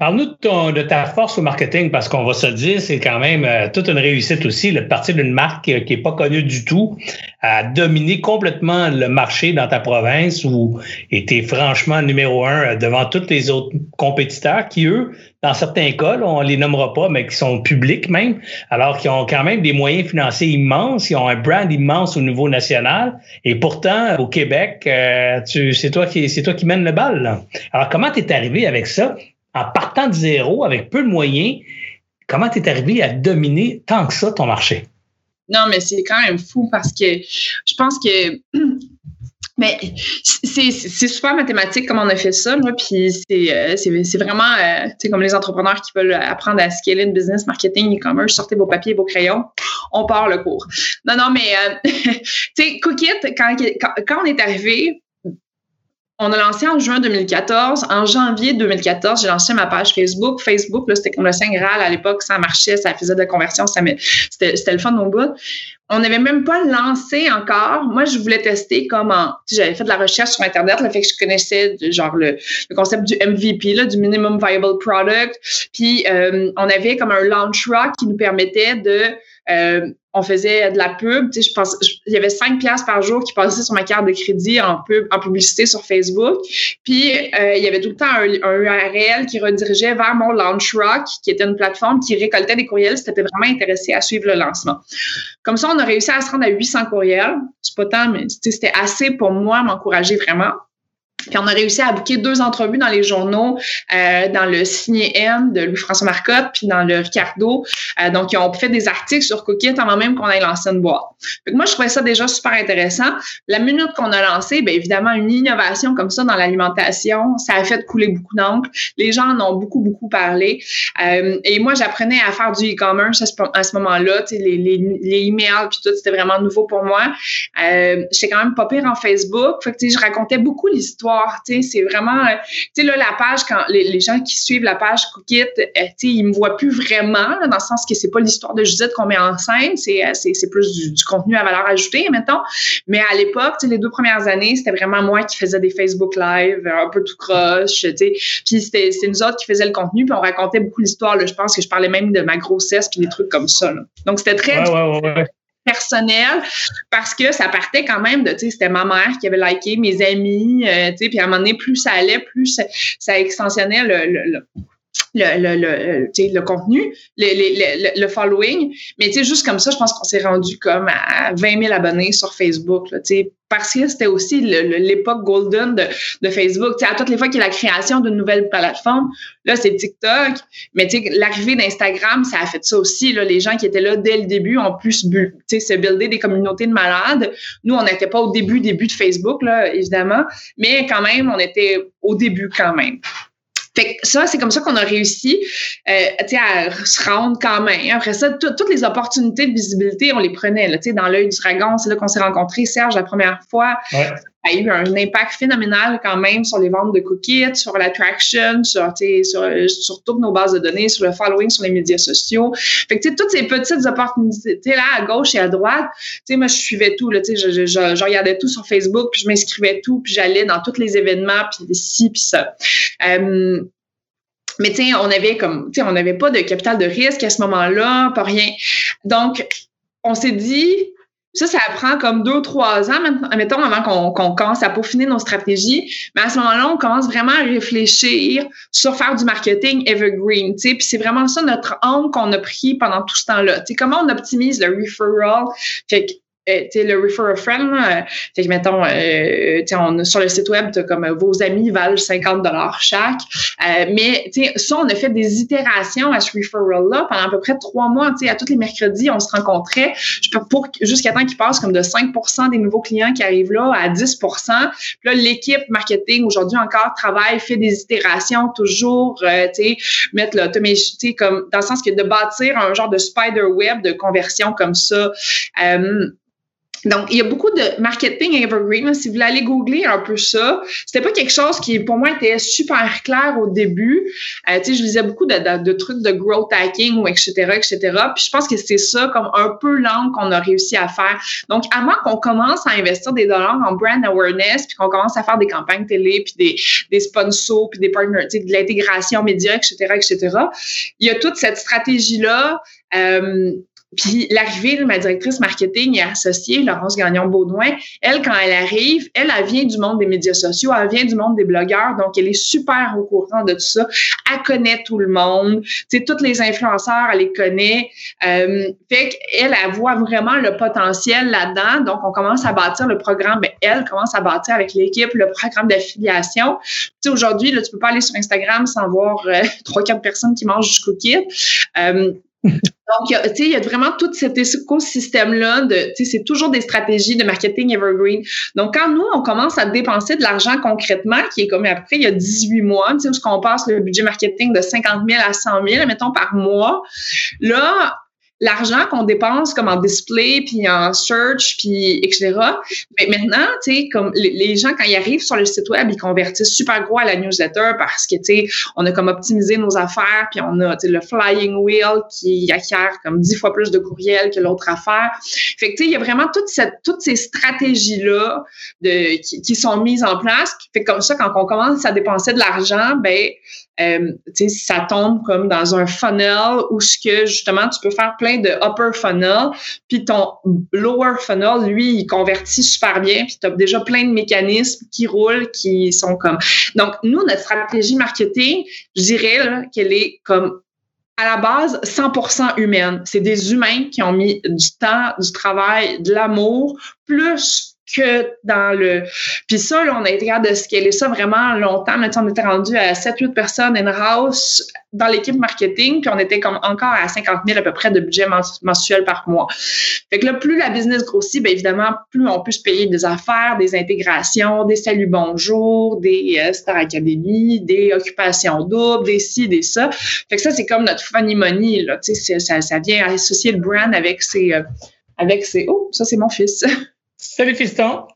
Parle-nous de, ta force au marketing, parce qu'on va se dire, c'est quand même euh, toute une réussite aussi, le partir d'une marque euh, qui n'est pas connue du tout, à dominer complètement le marché dans ta province où était franchement numéro un euh, devant tous les autres compétiteurs qui, eux, dans certains cas, on les nommera pas, mais qui sont publics même, alors qu'ils ont quand même des moyens financiers immenses, ils ont un brand immense au niveau national, et pourtant, au Québec, c'est toi qui qui mène le bal. Alors, comment tu es arrivé avec ça? En partant de zéro, avec peu de moyens, comment tu es arrivé à dominer tant que ça ton marché? Non, mais c'est quand même fou parce que je pense que mais c'est super mathématique comme on a fait ça, puis c'est euh, vraiment, euh, comme les entrepreneurs qui veulent apprendre à scaler une business, marketing, e-commerce, sortez vos papiers, vos crayons, on part le cours. Non, non, mais, euh, tu sais, Cookit, quand, quand, on est arrivé, on a lancé en juin 2014. En janvier 2014, j'ai lancé ma page Facebook. Facebook, c'était comme le Saint Graal à l'époque, ça marchait, ça faisait de la conversion, c'était le fun au bout. On n'avait même pas lancé encore. Moi, je voulais tester comment. J'avais fait de la recherche sur Internet, le fait que je connaissais genre le, concept du MVP, là, du Minimum Viable Product. Puis euh, on avait comme un launch rock qui nous permettait de euh, on faisait de la pub. Je il y avait 5 piastres par jour qui passaient sur ma carte de crédit en pub, en publicité sur Facebook. Puis, euh, il y avait tout le temps un, URL qui redirigeait vers mon Launch Rock, qui était une plateforme qui récoltait des courriels si tu étais vraiment intéressé à suivre le lancement. Comme ça, on a réussi à se rendre à 800 courriels. C'est pas tant, mais c'était assez pour moi m'encourager vraiment. Puis on a réussi à booker deux entrevues dans les journaux, euh, dans le Signé M de Louis-François Marcotte, puis dans le Ricardo. Euh, donc, ils ont fait des articles sur Cookit avant même qu'on ait lancé une boîte. Fait moi, je trouvais ça déjà super intéressant. La minute qu'on a lancé, bien évidemment, une innovation comme ça dans l'alimentation, ça a fait couler beaucoup d'encre. Les gens en ont beaucoup, beaucoup parlé. Euh, et moi, j'apprenais à faire du e-commerce à ce, moment-là. Les, les, les emails, puis tout, c'était vraiment nouveau pour moi. J'étais quand même pas pire en Facebook. Fait que, je racontais beaucoup l'histoire c'est vraiment, euh, tu sais, la page, quand les, gens qui suivent la page Cookit, euh, ils me voient plus vraiment, dans le sens que c'est pas l'histoire de Judith qu'on met en scène, c'est, euh, plus du, contenu à valeur ajoutée, mettons. Mais à l'époque, les deux premières années, c'était vraiment moi qui faisais des Facebook Live, un peu tout croche. Puis c'était, nous autres qui faisions le contenu, puis on racontait beaucoup l'histoire. Je pense que je parlais même de ma grossesse, puis des trucs comme ça. Donc, c'était très personnel parce que ça partait quand même de, tu sais, c'était ma mère qui avait liké, mes amis, euh, tu sais, puis à un moment donné, plus ça allait, plus ça, extensionnait le le, le, contenu, le, following. Mais juste comme ça, je pense qu'on s'est rendu comme à 20 000 abonnés sur Facebook. Parce que c'était aussi l'époque golden de, Facebook. à toutes les fois qu'il y a la création d'une nouvelle plateforme, là, c'est TikTok. Mais l'arrivée d'Instagram, ça a fait ça aussi. Les gens qui étaient là dès le début ont pu se builder des communautés de malades. Nous, on n'était pas au début, début de Facebook, là, évidemment. Mais quand même, on était au début quand même. Fait que ça, c'est comme ça qu'on a réussi euh, à se rendre quand même. Après ça, toutes les opportunités de visibilité, on les prenait. Là, dans l'œil du dragon, c'est là qu'on s'est rencontrés, Serge, la première fois. A eu un impact phénoménal quand même sur les ventes de cookies, sur l'attraction, sur, sur, sur toutes nos bases de données, sur le following sur les médias sociaux. Fait que, toutes ces petites opportunités là, à gauche et à droite, tu moi, je suivais tout, là, je, je, regardais tout sur Facebook, puis je m'inscrivais tout, puis j'allais dans tous les événements, puis ici, puis ça. Euh, mais tu sais, on avait comme, tu sais, on n'avait pas de capital de risque à ce moment-là, pas rien. Donc, on s'est dit, ça, ça prend comme deux ou trois ans, mettons, avant qu'on commence à peaufiner nos stratégies. Mais à ce moment-là, on commence vraiment à réfléchir sur faire du marketing evergreen. C'est vraiment ça notre angle qu'on a pris pendant tout ce temps-là. Comment on optimise le referral? Euh, le refer a friend, là, fait que mettons, euh, on, sur le site web, as comme euh, vos amis valent 50 dollars chaque. Euh, mais ça, on a fait des itérations à ce referral-là pendant à peu près trois mois. À tous les mercredis, on se rencontrait pour jusqu'à temps qu'il passe comme de 5% des nouveaux clients qui arrivent là à 10 Puis là, l'équipe marketing aujourd'hui encore travaille, fait des itérations toujours, euh, mettre l'automation, comme dans le sens que de bâtir un genre de spider web de conversion comme ça. Euh, donc, il y a beaucoup de marketing evergreen. Si vous voulez aller googler un peu ça, c'était pas quelque chose qui, pour moi, était super clair au début. Euh, tu sais, je lisais beaucoup de, trucs de growth hacking ou etc., etc. Puis je pense que c'est ça comme un peu l'angle qu'on a réussi à faire. Donc, avant qu'on commence à investir des dollars en brand awareness, puis qu'on commence à faire des campagnes télé, puis des, des sponsors, puis des partners, tu de l'intégration média, etc., etc., il y a toute cette stratégie-là euh, puis l'arrivée de ma directrice marketing et associée, Laurence Gagnon-Baudouin, elle, quand elle arrive, elle, elle vient du monde des médias sociaux, elle vient du monde des blogueurs, donc elle est super au courant de tout ça. Elle connaît tout le monde. Tu tous les influenceurs, elle les connaît. Euh, fait qu'elle, elle voit vraiment le potentiel là-dedans. Donc, on commence à bâtir le programme. Ben, elle commence à bâtir avec l'équipe le programme d'affiliation. Tu sais, aujourd'hui, là, tu peux pas aller sur Instagram sans voir euh, trois, quatre personnes qui mangent du cookie. Euh, donc, tu sais, il y a vraiment tout cet écosystème-là de, tu sais, c'est toujours des stratégies de marketing evergreen. Donc, quand nous, on commence à dépenser de l'argent concrètement, qui est comme après, il y a 18 mois, tu sais, où on passe le budget marketing de 50 000 à 100 000, mettons, par mois, là, l'argent qu'on dépense comme en display, puis en search, puis etc. Mais maintenant, tu sais, comme les, gens, quand ils arrivent sur le site web, ils convertissent super gros à la newsletter parce que, tu sais, on a comme optimisé nos affaires, puis on a, tu sais, le flying wheel qui acquiert comme dix fois plus de courriels que l'autre affaire. Fait que, tu sais, il y a vraiment toute cette, toutes ces stratégies-là de, qui, qui, sont mises en place. Fait que comme ça, quand on commence à dépenser de l'argent, ben euh, ça tombe comme dans un funnel où ce que justement tu peux faire plein de upper funnel, puis ton lower funnel, lui, il convertit super bien, puis tu as déjà plein de mécanismes qui roulent, qui sont comme. Donc, nous, notre stratégie marketing, je dirais qu'elle est comme à la base 100% humaine. C'est des humains qui ont mis du temps, du travail, de l'amour, plus que dans le... Puis ça, on a été capable de scaler ça vraiment longtemps. On était rendu à 7-8 personnes in-house dans l'équipe marketing, puis on était comme encore à 50 000 à peu près de budget mensuel par mois. Fait que là, plus la business grossit, bien évidemment, plus on peut se payer des affaires, des intégrations, des saluts bonjour, des euh, Star Academy, des occupations doubles, des ci, des ça. Fait que ça, c'est comme notre funny money, ça, ça vient associer le brand avec ses... Euh, avec ses... Oh, ça, c'est mon fils. Salut fiston.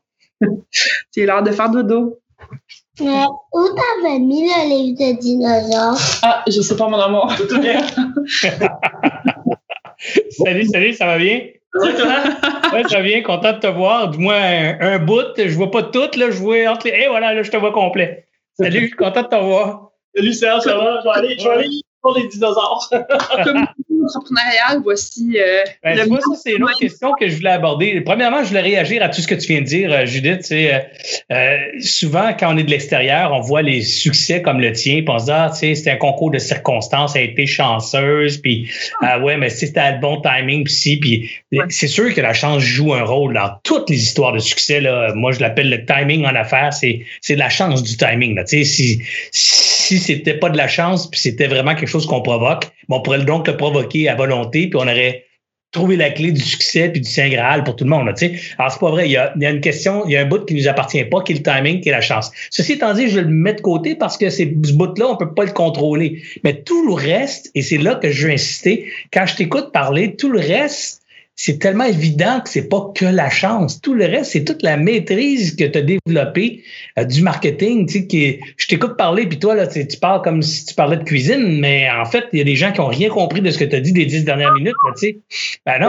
C'est l'heure de faire dodo. Mais où t'avais mis le livre de dinosaures? Ah, je sais pas, mon amour. Tout bien. salut, salut, ça va bien? Oui, toi? Oui, ça va bien, content de te voir. Du moins, un, bout. Je vois pas tout, là. Je vois entre les. Et voilà, là, je te vois complet. Salut, content de te voir. Salut, Serge, ça va? Je vais aller, je vais aller pour les dinosaures. Entrepreneurial, voici. Euh, ben, ça, c'est une autre question que je voulais aborder. Premièrement, je voulais réagir à tout ce que tu viens de dire, euh, Judith. Euh, euh, souvent, quand on est de l'extérieur, on voit les succès comme le tien, puis on se dit, ah, c'était un concours de circonstances, elle a été chanceuse, puis ah ouais, mais c'était le bon timing, puis si, puis c'est sûr que la chance joue un rôle dans toutes les histoires de succès. Là. Moi, je l'appelle le timing en affaires, c'est de la chance du timing. Là. Si, si c'était pas de la chance, puis c'était vraiment quelque chose qu'on provoque, on pourrait donc le provoquer à volonté, puis on aurait trouvé la clé du succès puis du Saint Graal pour tout le monde. Là, Alors, c'est pas vrai. Il y, a, une question, il y a un bout qui nous appartient pas, qui est le timing, qui est la chance. Ceci étant dit, je le mets de côté parce que ce bout-là, on peut pas le contrôler. Mais tout le reste, et c'est là que je veux insister, quand je t'écoute parler, tout le reste, c'est tellement évident que c'est pas que la chance. Tout le reste, c'est toute la maîtrise que tu as développée euh, du marketing. Tu sais, qui, je t'écoute parler, puis toi, là, tu, parles comme si tu parlais de cuisine, mais en fait, il y a des gens qui ont rien compris de ce que tu as dit des dix dernières minutes. Là, tu sais. Ben non.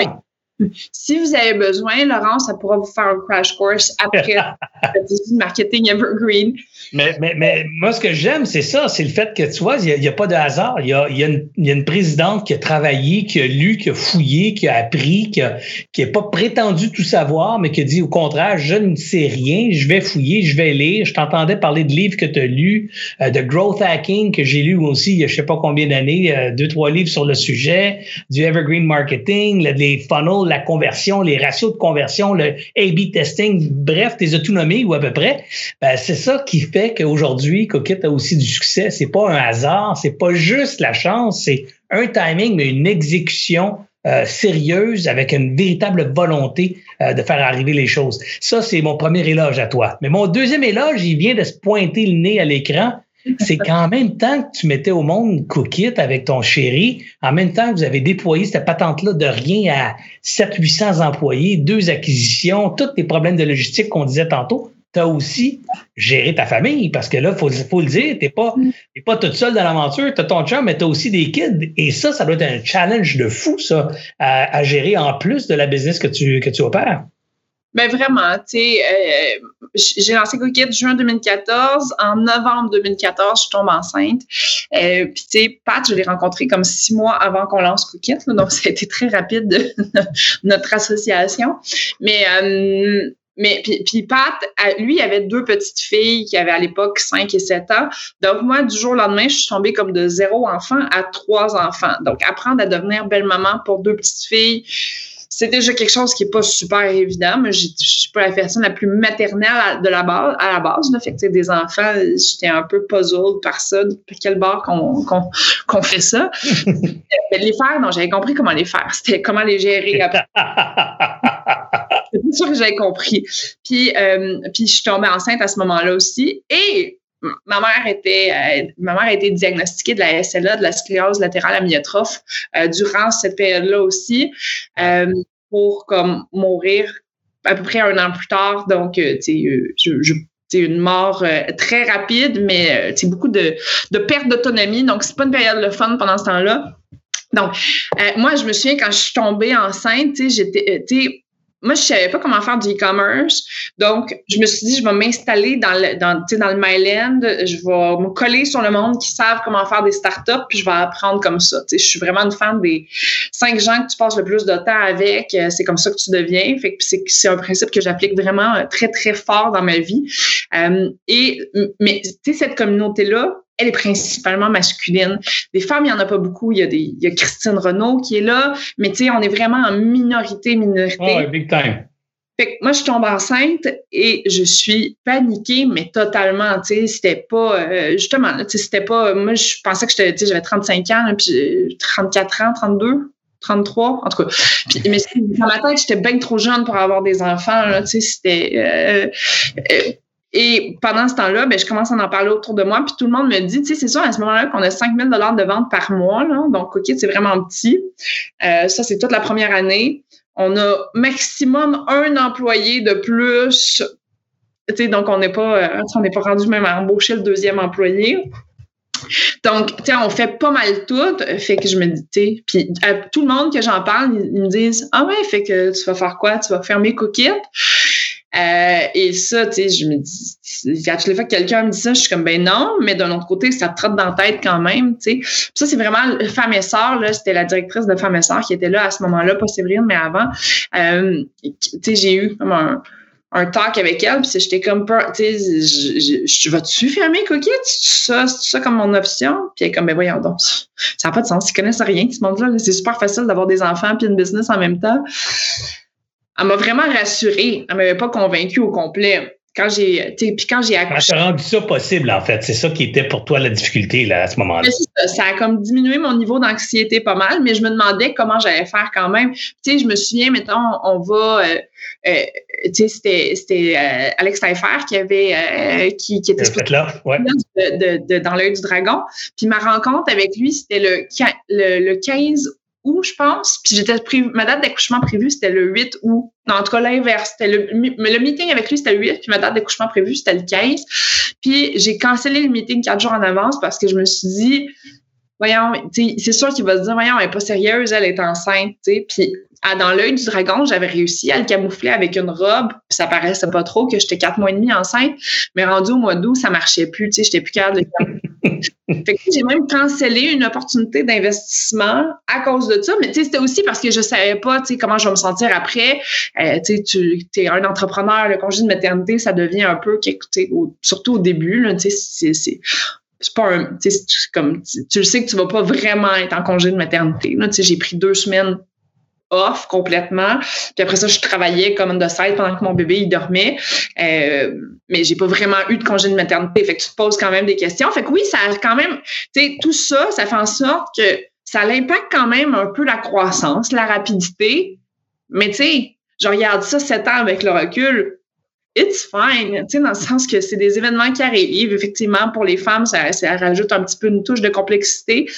Si vous avez besoin, Laurent, ça pourra vous faire un crash course après le marketing evergreen. Mais, mais, mais moi, ce que j'aime, c'est ça, c'est le fait que, tu vois, il n'y a, pas de hasard. Il y a, y, a une, y a une présidente qui a travaillé, qui a lu, qui a fouillé, qui a appris, qui n'a qui pas prétendu tout savoir, mais qui a dit au contraire, je ne sais rien, je vais fouiller, je vais lire. Je t'entendais parler de livres que tu as lus, euh, de growth hacking que j'ai lu aussi il y a je sais pas combien d'années, euh, deux, trois livres sur le sujet, du evergreen marketing, les funnels, la conversion, les ratios de conversion, le A-B testing, bref, tes autonomies ou à peu près, ben, c'est ça qui fait qu'aujourd'hui, Coquette a aussi du succès. C'est pas un hasard, c'est pas juste la chance, c'est un timing, mais une exécution euh, sérieuse avec une véritable volonté euh, de faire arriver les choses. Ça, c'est mon premier éloge à toi. Mais mon deuxième éloge, il vient de se pointer le nez à l'écran c'est qu'en même temps que tu mettais au monde Cookit avec ton chéri, en même temps que vous avez déployé cette patente-là de rien à 700-800 employés, deux acquisitions, tous les problèmes de logistique qu'on disait tantôt, tu as aussi géré ta famille parce que là, il faut, le dire, tu n'es pas, pas toute seule dans l'aventure, tu as ton chum, mais tu as aussi des kids. Et ça, ça doit être un challenge de fou, ça, à, à gérer en plus de la business que tu, que tu opères. Ben vraiment, tu sais, euh, j'ai lancé Cookit juin 2014. En novembre 2014, je tombe enceinte. Euh, Puis tu sais, Pat, je l'ai rencontré comme six mois avant qu'on lance Cookit, donc ça a été très rapide notre association. Mais euh, mais puis, Pat, lui, avait deux petites filles qui avaient à l'époque 5 et 7 ans. Donc moi, du jour au lendemain, je suis tombée comme de zéro enfant à trois enfants. Donc apprendre à devenir belle maman pour deux petites filles c'est déjà quelque chose qui est pas super évident. Moi, je suis pas la personne la plus maternelle de la base, à la base. Là. Fait que, des enfants, j'étais un peu puzzled par ça. Par quel bord qu'on qu'on fait ça? Mais les faire, non, j'avais compris comment les faire. C'était comment les gérer après. c'est sûr que j'avais compris. Puis, euh, puis je suis tombée enceinte à ce moment-là aussi. Et ma mère euh, ma mère a été diagnostiquée de la SLA, de la sclérose latérale amyotrophe euh, durant cette période-là aussi euh, pour comme mourir à peu près un an plus tard. Donc, tu sais, c'est une mort très rapide, mais c'est beaucoup de, de perte d'autonomie. Donc, c'est pas une période de fun pendant ce temps-là. Donc, moi, je me souviens quand je suis tombée enceinte, j'étais, moi, je savais pas comment faire du e-commerce. Donc, je me suis dit, je vais m'installer dans le, dans, dans le Myland. Je vais me coller sur le monde qui savent comment faire des startups, puis je vais apprendre comme ça. je suis vraiment une fan des cinq gens que tu passes le plus de temps avec. Euh, c'est comme ça que tu deviens. Fait que c'est un principe que j'applique vraiment euh, très, très fort dans ma vie. Euh, et, mais, tu sais, cette communauté-là, elle est principalement masculine. Des femmes, il n'y en a pas beaucoup. Il y a, des, il y a Christine Renault qui est là, mais tu sais, on est vraiment en minorité, minorité. Oh, big time. Fait que moi, je tombe enceinte et je suis paniquée, mais totalement, tu sais, c'était pas, euh, justement, tu sais, c'était pas, moi, je pensais que j'avais 35 ans, puis 34 ans, 32, 33, en tout cas. Puis, mais dans ma tête, j'étais bien trop jeune pour avoir des enfants, tu sais, c'était... Euh, euh, et pendant ce temps-là, ben, je commence à en parler autour de moi, puis tout le monde me dit, tu sais, c'est sûr, à ce moment-là, qu'on a 5000 dollars de vente par mois, là, donc Cookit, c'est vraiment petit. Euh, ça, c'est toute la première année. On a maximum un employé de plus. Tu sais, donc on n'est pas, euh, pas rendu même à embaucher le deuxième employé. Donc, tu sais, on fait pas mal tout. Fait que je me dis, tu sais, puis à tout le monde que j'en parle, ils, me disent, ah ouais, fait que tu vas faire quoi? Tu vas fermer Cookit? Euh, et ça, tu sais, je me dis, à les fois que quelqu'un me dit ça, je suis comme, ben non, mais d'un autre côté, ça te trotte dans la tête quand même, tu sais. Ça, c'est vraiment Femme et Sœur, là, c'était la directrice de Femme et Sœur qui était là à ce moment-là, pas Séverine, mais avant. Euh, tu sais, j'ai eu comme un, talk avec elle, puis j'étais comme, tu sais, vas-tu fermer Cookie? C'est ça, ça comme mon option? Puis elle est comme, ben voyons donc, ça n'a pas de sens, ils connaissent rien, ce monde-là. C'est super facile d'avoir des enfants puis une business en même temps elle m'a vraiment rassurée. Elle m'avait pas convaincue au complet. Quand j'ai, puis quand j'ai accouché. Ça a rendu ça possible, en fait. C'est ça qui était pour toi la difficulté, là, à ce moment-là. Ça, ça, a comme diminué mon niveau d'anxiété pas mal, mais je me demandais comment j'allais faire quand même. Tu sais, je me souviens, mettons, on va, euh, euh, tu sais, c'était, c'était euh, Alex Taillefer qui avait, qui, qui était là, ouais. de, de, dans l'œil du dragon. Puis ma rencontre avec lui, c'était le, le, le 15 août, je pense. Puis j'étais ma date d'accouchement prévue, c'était le 8 août. Non, en tout cas, l'inverse. C'était le, le meeting avec lui, c'était le 8, puis ma date d'accouchement prévue, c'était le 15. Puis j'ai cancellé le meeting quatre jours en avance parce que je me suis dit, voyons, c'est sûr qu'il va se dire, voyons, elle est pas sérieuse, elle est enceinte, tu. Puis dans l'œil du dragon, j'avais réussi à le camoufler avec une robe, puis ça paraissait pas trop que j'étais quatre mois et demi enceinte, mais rendu au mois d'août, ça marchait plus, tu sais, j'étais plus capable de j'ai même cancellé une opportunité d'investissement à cause de ça, mais c'était aussi parce que je savais pas, comment je vais me sentir après. Euh, tu es un entrepreneur, le congé de maternité, ça devient un peu, surtout au début, c'est c'est pas un, comme, tu, le sais que tu vas pas vraiment être en congé de maternité. Là, j'ai pris deux semaines off complètement. Puis après ça, je travaillais comme de side pendant que mon bébé il dormait. Euh, mais j'ai pas vraiment eu de congé de maternité. Fait que tu te poses quand même des questions. Fait que oui, ça a quand même, tu sais, tout ça, ça fait en sorte que ça impacte quand même un peu la croissance, la rapidité. Mais tu sais, je regarde ça sept ans avec le recul it's fine, tu sais, dans le sens que c'est des événements qui arrivent. Effectivement, pour les femmes, ça, ça rajoute un petit peu une touche de complexité.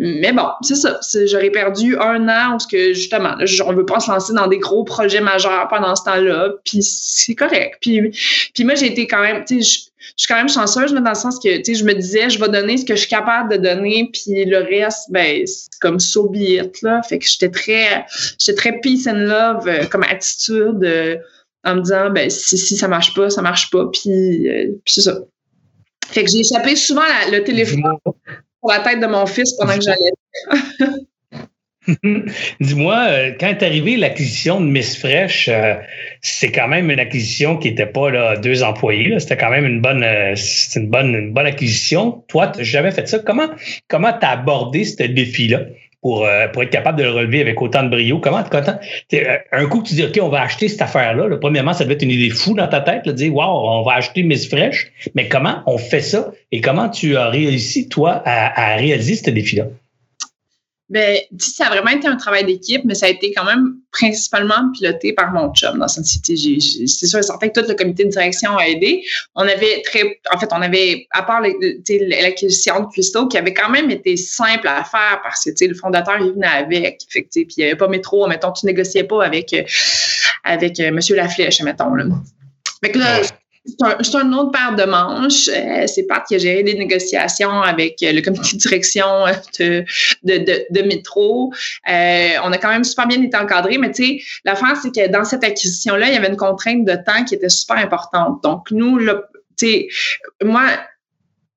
Mais bon, c'est ça. J'aurais perdu un an parce que justement, on veut pas se lancer dans des gros projets majeurs pendant ce temps-là. Puis c'est correct. Puis, puis moi, j'ai été quand même, tu sais, je suis quand même chanceuse dans le sens que, tu sais, je me disais, je vais donner ce que je suis capable de donner, puis le reste, ben, c'est comme so là. Fait que j'étais très, j'étais très peace and love euh, comme attitude. Euh, en me disant ben si, si ça marche pas, ça marche pas, puis, euh, c'est ça. Fait que j'ai échappé souvent le téléphone pour la tête de mon fils pendant que j'allais. Dis-moi, euh, quand est arrivée l'acquisition de Miss Fresh, euh, c'est quand même une acquisition qui n'était pas deux employés. C'était quand même une bonne, une bonne, une bonne acquisition. Toi, tu n'as jamais fait ça. Comment tu as abordé ce défi-là? Pour, euh, pour être capable de le relever avec autant de brio. Comment tu euh, Un coup, tu dis, OK, on va acheter cette affaire-là. Premièrement, ça devait être une idée fou dans ta tête, de dire, wow, on va acheter Miss Fresh. Mais comment on fait ça et comment tu as réussi, toi, à, à réaliser ce défi-là? Ben, ça a vraiment été un travail d'équipe, mais ça a été quand même principalement piloté par mon chum dans cette cité. C'est sûr et certain que tout le comité de direction a aidé. On avait très, en fait, on avait, à part l'acquisition de Cuisto, qui avait quand même été simple à faire parce que, le fondateur, il venait avec. Fait puis il n'y avait pas métro, mettons, tu négociais pas avec, avec euh, Monsieur Laflèche, mettons, là. Fait que là, c'est un, autre paire de manches. Euh, c'est Pat qui a géré des négociations avec euh, le comité de direction euh, de, de, de, métro. on a quand même super bien été encadré, mais tu sais, l'affaire, c'est que dans cette acquisition-là, il y avait une contrainte de temps qui était super importante. Donc, nous, tu sais, moi,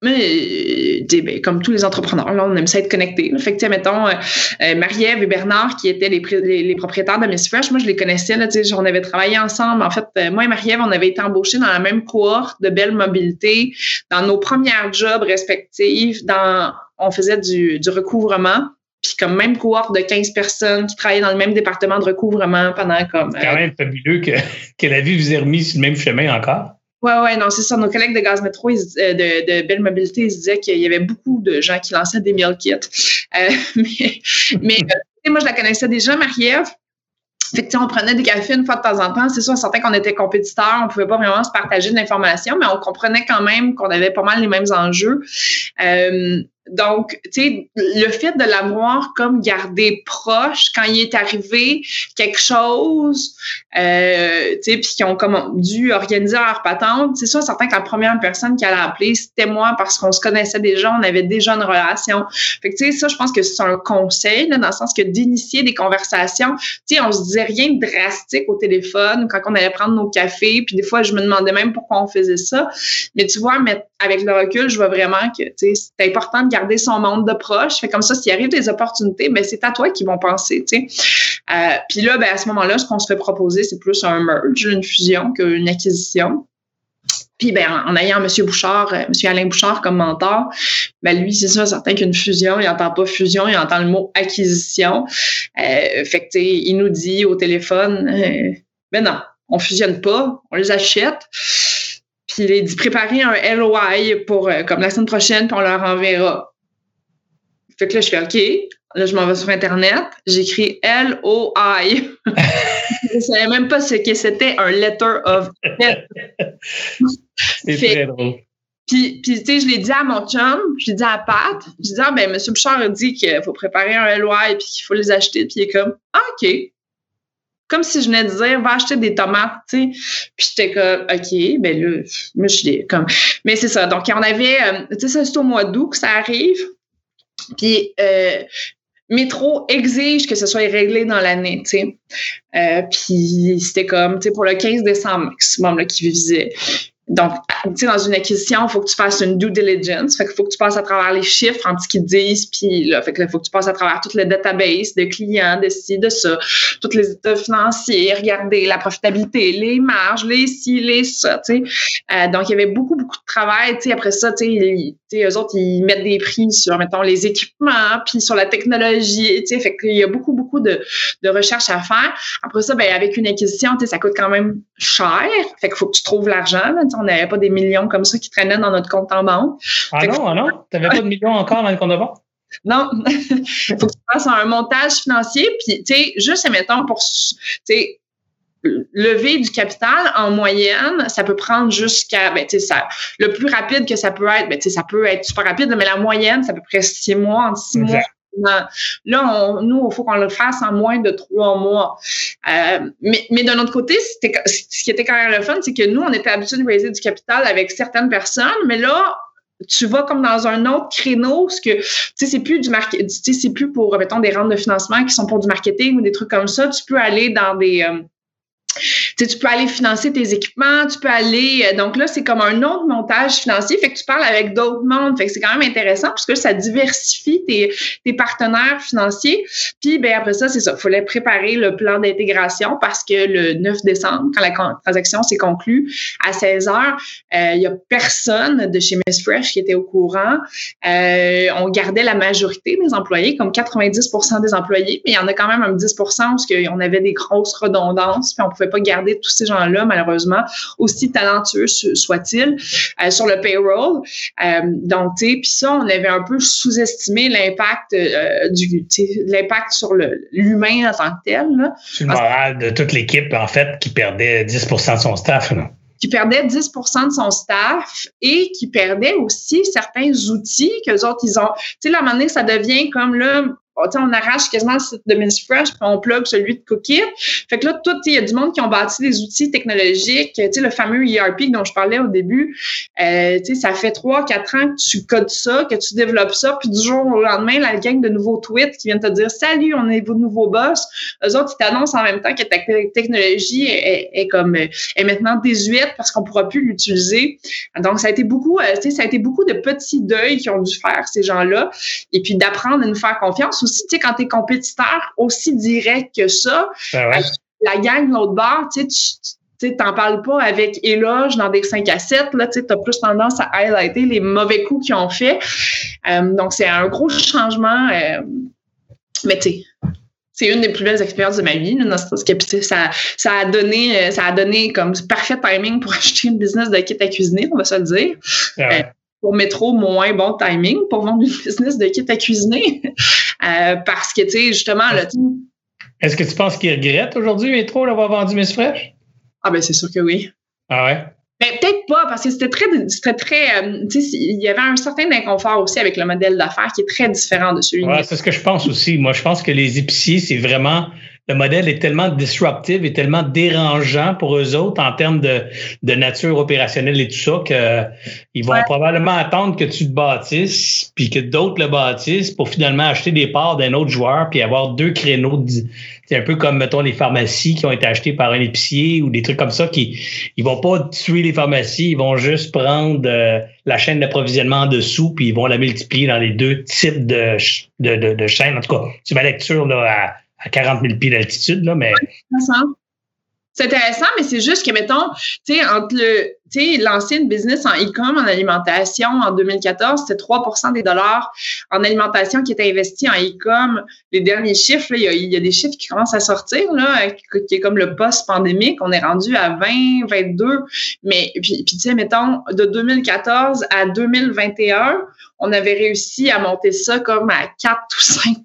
mais ben, comme tous les entrepreneurs, là, on aime ça être connecté. Fait que, mettons, euh, euh, Marie-Ève et Bernard, qui étaient les, les, propriétaires de Miss Fresh, moi, je les connaissais. Là, on avait travaillé ensemble. En fait, euh, moi et Marie-Ève, on avait été embauchés dans la même cohorte de belle mobilité, dans nos premières jobs respectifs. Dans, on faisait du, du recouvrement puis comme même cohorte de 15 personnes qui travaillaient dans le même département de recouvrement pendant comme... C'est quand même fabuleux que, que la vie vous ait remis sur le même chemin encore. Oui, oui, non, c'est ça. Nos collègues de Gaz Métro, euh, de, Belle Mobilité, ils disaient qu'il y avait beaucoup de gens qui lançaient des meal kits. Euh, mais mais euh, moi, je la connaissais déjà, Marie-Ève. Fait que, on prenait des cafés une fois de temps en temps. C'est sûr, certain qu'on était compétiteurs, on pouvait pas vraiment se partager de l'information, mais on comprenait quand même qu'on avait pas mal les mêmes enjeux. Euh, donc, tu sais, le fait de l'avoir comme gardé proche quand il est arrivé quelque chose, euh, tu sais, puis qu'ils ont comme dû organiser leur patente, c'est sûr, certain que la première personne qui allait appeler, c'était moi parce qu'on se connaissait déjà, on avait déjà une relation. Fait que, tu sais, ça, je pense que c'est un conseil, là, dans le sens que d'initier des conversations. Tu sais, on se disait rien de drastique au téléphone quand on allait prendre nos cafés, puis des fois, je me demandais même pourquoi on faisait ça. Mais tu vois, avec le recul, je vois vraiment que, c'est important de garder son monde de proche. Fait comme ça, s'il arrive des opportunités, ben c'est à toi qu'ils vont penser. Euh, puis là, ben à ce moment-là, ce qu'on se fait proposer, c'est plus un merge, une fusion qu'une acquisition. Puis ben, en, ayant M. Bouchard, euh, M. Alain Bouchard comme mentor, ben lui, c'est ça, certain qu'une fusion, il n'entend pas fusion, il entend le mot acquisition. Euh, fait que, il nous dit au téléphone, ben non, on fusionne pas, on les achète. Puis il dit préparer un LOI pour comme la semaine prochaine, puis on leur enverra. Fait que là, je fais OK. Là, je m'en vais sur Internet. J'écris L-O-I. je ne savais même pas ce que c'était un letter of C'est très drôle. Puis, puis tu sais, je l'ai dit à mon chum, je l'ai dit à Pat, je lui dit, ah, ben, M. Bouchard a dit qu'il faut préparer un LY et qu'il faut les acheter. Puis il est comme, ah, OK. Comme si je venais de dire, va acheter des tomates, tu sais. Puis j'étais comme, OK, ben là, moi, je suis comme. Mais c'est ça. Donc, on avait, euh, tu sais, c'est au mois d'août que ça arrive. Puis, euh, Métro exige que ce soit réglé dans l'année, tu sais. Euh, puis c'était comme, tu sais, pour le 15 décembre maximum là, qui visait. Donc, tu sais, dans une acquisition, il faut que tu fasses une due diligence. Fait qu'il faut que tu passes à travers les chiffres en ce qu'ils disent. Puis là, fait que faut que tu passes à travers toutes les databases de clients, de ci, de ça, tous les états financiers, regarder la profitabilité, les marges, les ci, les ça, tu sais. Euh, donc, il y avait beaucoup, beaucoup de travail. Tu sais, après ça, tu sais, eux autres, ils mettent des prix sur, mettons, les équipements, puis sur la technologie, tu sais. Fait qu'il y a beaucoup, beaucoup de, de recherches à faire. Après ça, ben, avec une acquisition, tu sais, ça coûte quand même cher. Fait qu'il faut que tu trouves l'argent, on n'avait pas des millions comme ça qui traînaient dans notre compte en banque. Ah non, ah non? Tu n'avais pas de millions encore dans le compte en banque? Non, il faut que tu fasses un montage financier, puis, tu sais, juste, mettons, pour, lever du capital, en moyenne, ça peut prendre jusqu'à, ben, tu sais, ça, le plus rapide que ça peut être, ben, tu sais, ça peut être super rapide, mais la moyenne, c'est à peu près six mois, en six mois, Là, on, nous, il faut qu'on le fasse en moins de trois mois. Euh, mais, mais d'un autre côté, ce qui était quand même le fun, c'est que nous, on était habitués de raiser du capital avec certaines personnes, mais là, tu vas comme dans un autre créneau, ce que, tu sais, c'est plus du tu sais, c'est plus pour, mettons, des rentes de financement qui sont pour du marketing ou des trucs comme ça. Tu peux aller dans des, euh, tu, peux aller financer tes équipements, tu peux aller. Euh, donc là, c'est comme un autre montage financier. Fait que tu parles avec d'autres mondes. Fait que c'est quand même intéressant parce que ça diversifie tes, partenaires financiers. Puis ben après ça, c'est ça. Il fallait préparer le plan d'intégration parce que le 9 décembre, quand la transaction s'est conclue, à 16 heures, euh, il y a personne de chez Miss Fresh qui était au courant. Euh, on gardait la majorité des employés, comme 90 des employés, mais il y en a quand même un 10 parce qu'on avait des grosses redondances, puis on pouvait pas garder tous ces gens-là, malheureusement, aussi talentueux soit-il, euh, sur le payroll. Euh, donc, tu sais, puis ça, on avait un peu sous-estimé l'impact euh, du, l'impact sur l'humain en tant que tel. C'est le moral de toute l'équipe, en fait, qui perdait 10 de son staff. Là qui perdait 10 de son staff et qui perdait aussi certains outils que autres, ils ont. Tu sais, à un moment donné, ça devient comme là, on arrache quasiment le site de Miss Fresh puis on plug celui de Cookie. Fait que là, tout, il y a du monde qui ont bâti des outils technologiques. Tu le fameux ERP dont je parlais au début, euh, ça fait trois, quatre ans que tu codes ça, que tu développes ça, puis du jour au lendemain, la gang de nouveaux tweets qui viennent te dire Salut, on est vos nouveaux boss. Eux autres, ils t'annoncent en même temps que ta technologie est, comme est maintenant désuète parce qu'on pourra plus l'utiliser. Donc, ça a été beaucoup, euh, ça a été beaucoup de petits deuils qui ont dû faire ces gens-là. Et puis d'apprendre à nous faire confiance aussi, tu sais, quand tu es compétiteur aussi direct que ça, ben la gang de l'autre bord, tu sais, t'en parles pas avec éloge dans des 5 à 7, là, tu as plus tendance à highlighter les mauvais coups qu'ils ont fait. Euh, donc, c'est un gros changement. Euh, mais tu sais, c'est une des plus belles expériences de ma vie, là, ça, ça a donné, euh, ça a donné comme parfait timing pour acheter une business de kit à cuisiner, on va se le dire. Ah pour métro, moins bon timing pour vendre une business de kit à cuisiner. Euh, parce que, tu sais, justement, là, Est-ce que tu penses qu'il regrette aujourd'hui, métro, d'avoir vendu Miss Fresh? Ah, ben, c'est sûr que oui. Ah ouais? Ben, peut-être pas, parce que c'était très, c'était très, euh, tu sais, il y avait un certain inconfort aussi avec le modèle d'affaires qui est très différent de celui-là. Ouais, c'est ce que je pense aussi. Moi, je pense que les épiciers, c'est vraiment le modèle est tellement disruptif et tellement dérangeant pour eux autres en termes de, de nature opérationnelle et tout ça qu'ils vont probablement attendre que tu te bâtisses puis que d'autres le bâtissent pour finalement acheter des parts d'un autre joueur puis avoir deux créneaux. C'est un peu comme, mettons, les pharmacies qui ont été achetées par un épicier ou des trucs comme ça qui ils vont pas tuer les pharmacies, ils vont juste prendre euh, la chaîne d'approvisionnement en dessous puis ils vont la multiplier dans les deux types de, de, de, de chaînes. En tout cas, c'est ma lecture là, à à 40 000 pieds d'altitude, là, mais. C'est intéressant, mais c'est juste que, mettons, tu sais, entre le, tu sais, lancer une business en e-com, en alimentation, en 2014, c'était 3% des dollars en alimentation qui étaient investis en e-com. Les derniers chiffres, il, y a, des chiffres qui commencent à sortir, là, qui est comme le post-pandémique. On est rendu à 20, 22. Mais, puis, puis tu sais, mettons, de 2014 à 2021, on avait réussi à monter ça comme à 4 ou 5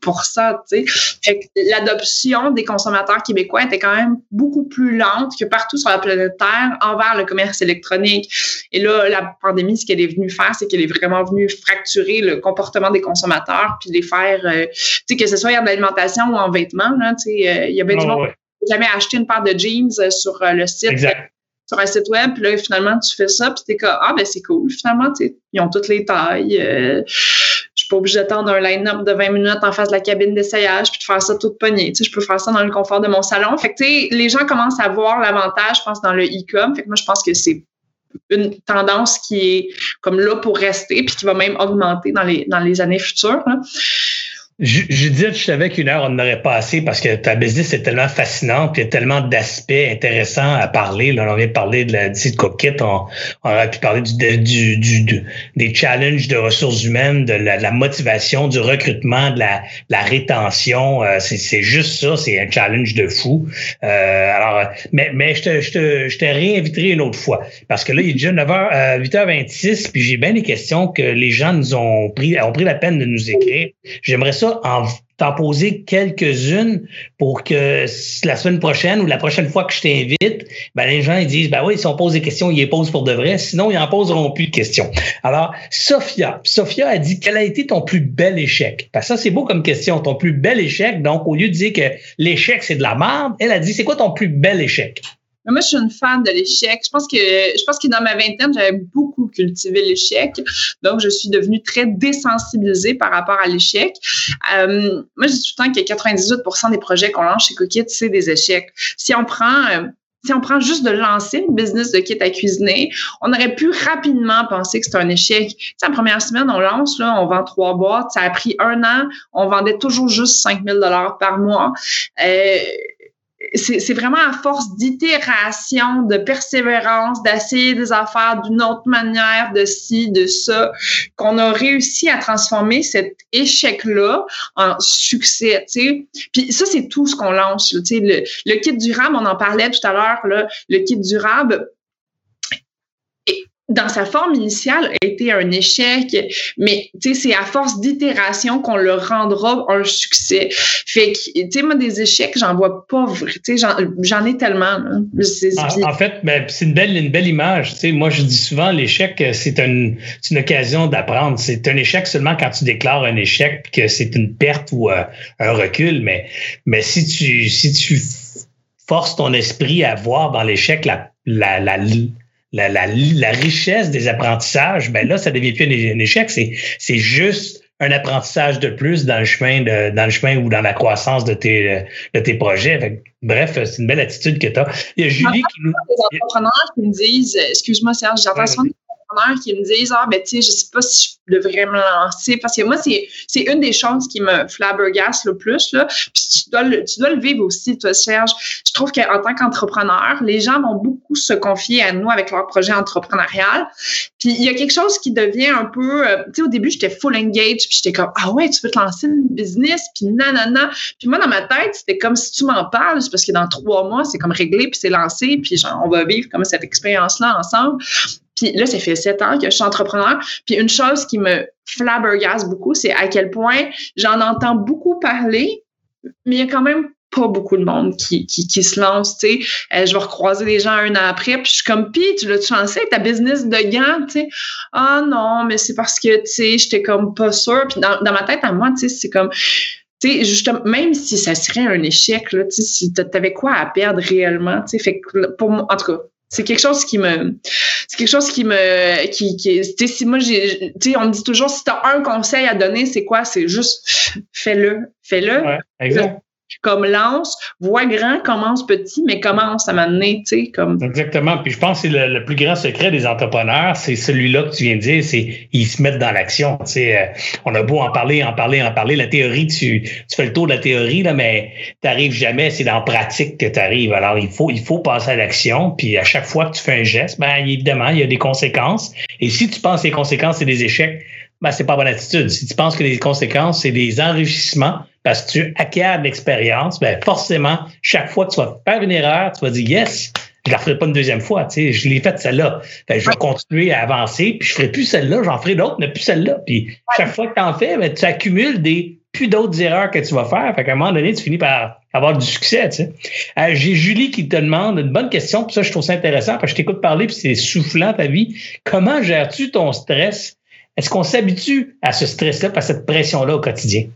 tu sais. L'adoption des consommateurs québécois était quand même beaucoup plus lente que partout sur la planète Terre envers le commerce électronique. Et là, la pandémie, ce qu'elle est venue faire, c'est qu'elle est vraiment venue fracturer le comportement des consommateurs, puis les faire, euh, tu sais, que ce soit en alimentation ou en vêtements. Là, tu sais, euh, il y a bien du monde qui jamais acheté une paire de jeans euh, sur le site. Exact sur un site web, puis là, finalement, tu fais ça, puis t'es comme, ah, ben c'est cool, finalement, ils ont toutes les tailles. Euh, je suis pas obligée d'attendre un line-up de 20 minutes en face de la cabine d'essayage, puis de faire ça toute pognée. Je peux faire ça dans le confort de mon salon. Fait que, tu sais, les gens commencent à voir l'avantage, je pense, dans le e-com. Fait que moi, je pense que c'est une tendance qui est comme là pour rester, puis qui va même augmenter dans les, dans les années futures. Judith, je savais qu'une heure, on n'aurait pas assez parce que ta business est tellement fascinante, puis il y a tellement d'aspects intéressants à parler. Là, on vient de parler de la de coquille, on, on, aurait pu parler du, du, du, des challenges de ressources humaines, de la, motivation, du recrutement, de la, la rétention. Euh, c'est juste ça, c'est un challenge de fou. Euh, alors, mais, mais je te, je te, je te réinviterai une autre fois parce que là, il est déjà 9h, euh, 8h26, puis j'ai bien des questions que les gens nous ont pris, ont pris la peine de nous écrire. J'aimerais ça en t'en poser quelques-unes pour que la semaine prochaine ou la prochaine fois que je t'invite, ben les gens ils disent ben oui, si on pose des questions, ils les posent pour de vrai, sinon ils en poseront plus de questions. Alors, Sophia, Sophia a dit quel a été ton plus bel échec? Que ça c'est beau comme question, ton plus bel échec. Donc au lieu de dire que l'échec c'est de la merde, elle a dit c'est quoi ton plus bel échec? Moi, je suis une fan de l'échec. Je pense que je pense que dans ma vingtaine, j'avais beaucoup cultivé l'échec. Donc, je suis devenue très désensibilisée par rapport à l'échec. Euh, moi, je dis tout le temps que 98% des projets qu'on lance chez Cookit, c'est des échecs. Si on prend euh, si on prend juste de lancer une business de kit à cuisiner, on aurait pu rapidement penser que c'est un échec. Tu la première semaine, on lance, là, on vend trois boîtes. Ça a pris un an. On vendait toujours juste 5000 dollars par mois. Euh, c'est vraiment à force d'itération, de persévérance, d'essayer des affaires d'une autre manière, de ci, de ça, qu'on a réussi à transformer cet échec-là en succès. sais. Puis ça, c'est tout ce qu'on lance. Là, le, le kit durable, on en parlait tout à l'heure, le kit durable, dans sa forme initiale, a été un échec, mais tu sais, c'est à force d'itération qu'on le rendra un succès. Fait que, tu sais, moi, des échecs, j'en vois pas, tu sais, j'en ai tellement. En, fait, ben, c'est une belle, une belle image. Tu sais, moi, je dis souvent, l'échec, c'est une, une occasion d'apprendre. C'est un échec seulement quand tu déclares un échec, que c'est une perte ou euh, un recul. Mais, mais si tu, si tu forces ton esprit à voir dans l'échec la, la, la la, la, la, richesse des apprentissages, ben là, ça devient plus un, échec. C'est, c'est juste un apprentissage de plus dans le chemin de, dans le chemin ou dans la croissance de tes, de tes projets. bref, c'est une belle attitude que tu as. Il y a Julie qui nous. Des entrepreneurs qui me disent, excuse-moi Serge, j'entends souvent des qui me disent, ah, ben, tu sais, je sais pas si je devrais me lancer. Parce que moi, c'est, c'est une des choses qui me flabbergasse le plus, là. Puis tu dois le, tu dois le vivre aussi, toi, Serge. Je trouve qu'en tant qu'entrepreneur, les gens vont beaucoup se confier à nous avec leur projet entrepreneurial. Puis il y a quelque chose qui devient un peu, euh, tu sais, au début, j'étais full engage, puis j'étais comme, ah ouais, tu veux te lancer une business, puis nanana. Puis moi, dans ma tête, c'était comme si tu m'en parles, c'est parce que dans trois mois, c'est comme réglé, puis c'est lancé, puis genre, on va vivre comme cette expérience-là ensemble. Puis là, ça fait sept ans que je suis entrepreneur. Puis une chose qui me flabbergasse beaucoup, c'est à quel point j'en entends beaucoup parler, mais il y a quand même pas beaucoup de monde qui, qui, se lance, tu sais. Euh, je vais recroiser des gens un an après, puis je suis comme, pis tu l'as chancé ta business de gants, tu sais. Ah non, mais c'est parce que, tu sais, j'étais comme pas sûre. Puis dans, dans ma tête, à moi, tu sais, c'est comme, tu sais, justement, même si ça serait un échec, tu sais, t'avais quoi à perdre réellement, tu sais? Fait que pour moi, en tout cas, c'est quelque chose qui me c'est quelque chose qui me qui, qui si moi tu sais on me dit toujours si tu un conseil à donner c'est quoi? C'est juste fais-le fais-le. Exact comme lance, vois grand, commence petit, mais commence à m'amener, tu sais, comme. Exactement. Puis je pense que c'est le, plus grand secret des entrepreneurs, c'est celui-là que tu viens de dire, c'est ils se mettent dans l'action. Tu sais, euh, on a beau en parler, en parler, en parler. La théorie, tu, tu fais le tour de la théorie, là, mais tu n'arrives jamais, c'est dans la pratique que tu arrives. Alors, il faut, il faut passer à l'action. Puis à chaque fois que tu fais un geste, ben évidemment, il y a des conséquences. Et si tu penses que les conséquences, c'est des échecs, ben, c'est pas bonne attitude. Si tu penses que les conséquences, c'est des enrichissements parce que tu acquiers de l'expérience, ben, forcément, chaque fois que tu vas faire une erreur, tu vas dire yes, je la ferai pas une deuxième fois. Tu sais, je l'ai faite celle-là. je vais continuer à avancer, puis je ferai plus celle-là, j'en ferai d'autres, mais plus celle-là. Puis chaque fois que tu en fais, ben, tu accumules des plus d'autres erreurs que tu vas faire. Fait qu'à un moment donné, tu finis par avoir du succès. Tu sais. Euh, J'ai Julie qui te demande une bonne question, puis ça, je trouve ça intéressant, parce que je t'écoute parler, puis c'est soufflant ta vie. Comment gères-tu ton stress? Est-ce qu'on s'habitue à ce stress-là, à cette pression-là au quotidien?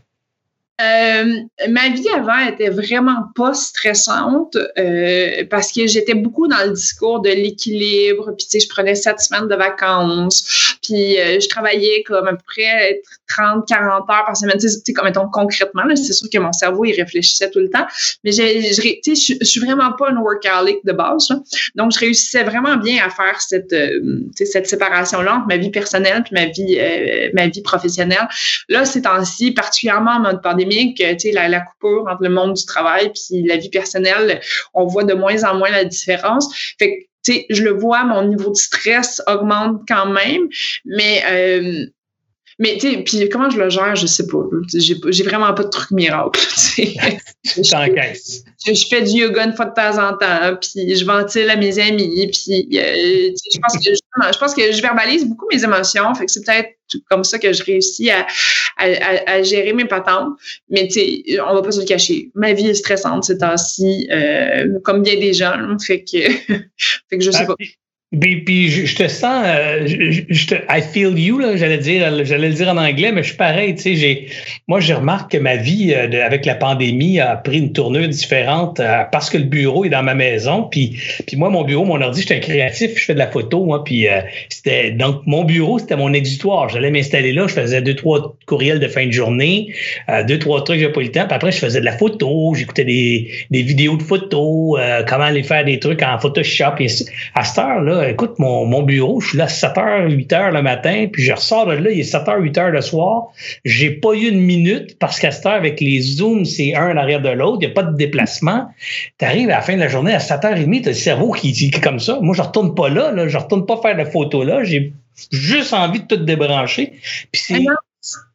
Euh, ma vie avant était vraiment pas stressante euh, parce que j'étais beaucoup dans le discours de l'équilibre. Puis tu sais, je prenais sept semaines de vacances. Puis euh, je travaillais comme à peu près 30, 40 heures par semaine. Tu sais, comme mettons concrètement, c'est sûr que mon cerveau il réfléchissait tout le temps. Mais je, suis vraiment pas une workaholic de base. Donc je réussissais vraiment bien à faire cette, cette séparation là entre ma vie personnelle puis ma vie, ma vie professionnelle. Là, ces temps-ci, particulièrement en mode pandémie que la, la coupure entre le monde du travail puis la vie personnelle, on voit de moins en moins la différence. Fait que, tu sais, je le vois, mon niveau de stress augmente quand même, mais euh, mais tu sais, puis comment je le gère, je sais pas. J'ai, vraiment pas de truc miracle. je, je, je, fais du yoga une fois de temps en temps, puis je ventile à mes amis, puis euh, je pense que je pense que je verbalise beaucoup mes émotions, fait que c'est peut-être comme ça que je réussis à, à, à, gérer mes patentes. Mais tu sais, on va pas se le cacher. Ma vie est stressante ces temps-ci, euh, comme bien des gens. Fait que, fait que je sais ah, pas. Puis, puis je, te sens, euh, je, te, I feel you là, j'allais dire, j'allais le dire en anglais, mais je suis pareil, tu sais, j'ai, moi je remarque que ma vie euh, avec la pandémie a pris une tournure différente euh, parce que le bureau est dans ma maison, puis, puis moi mon bureau, mon ordi, j'étais un créatif, je fais de la photo, moi, puis c'était donc mon bureau, c'était mon exutoire, j'allais m'installer là, je faisais deux trois courriels de fin de journée, deux trois trucs, j'avais pas le temps, puis après je faisais de la photo, j'écoutais des, des vidéos de photos, comment aller faire des trucs en Photoshop, et à cette heure là écoute, mon, bureau, je suis là à 7h, 8h le matin, puis je ressors de là, il est 7h, 8h le soir. J'ai pas eu une minute parce qu'à cette heure, avec les zooms, c'est un en arrière de l'autre, il n'y a pas de déplacement. Tu arrives à la fin de la journée à 7h30, tu as le cerveau qui dit comme ça. Moi, je retourne pas là, là je retourne pas faire de photos là. J'ai juste envie de tout débrancher. Puis c'est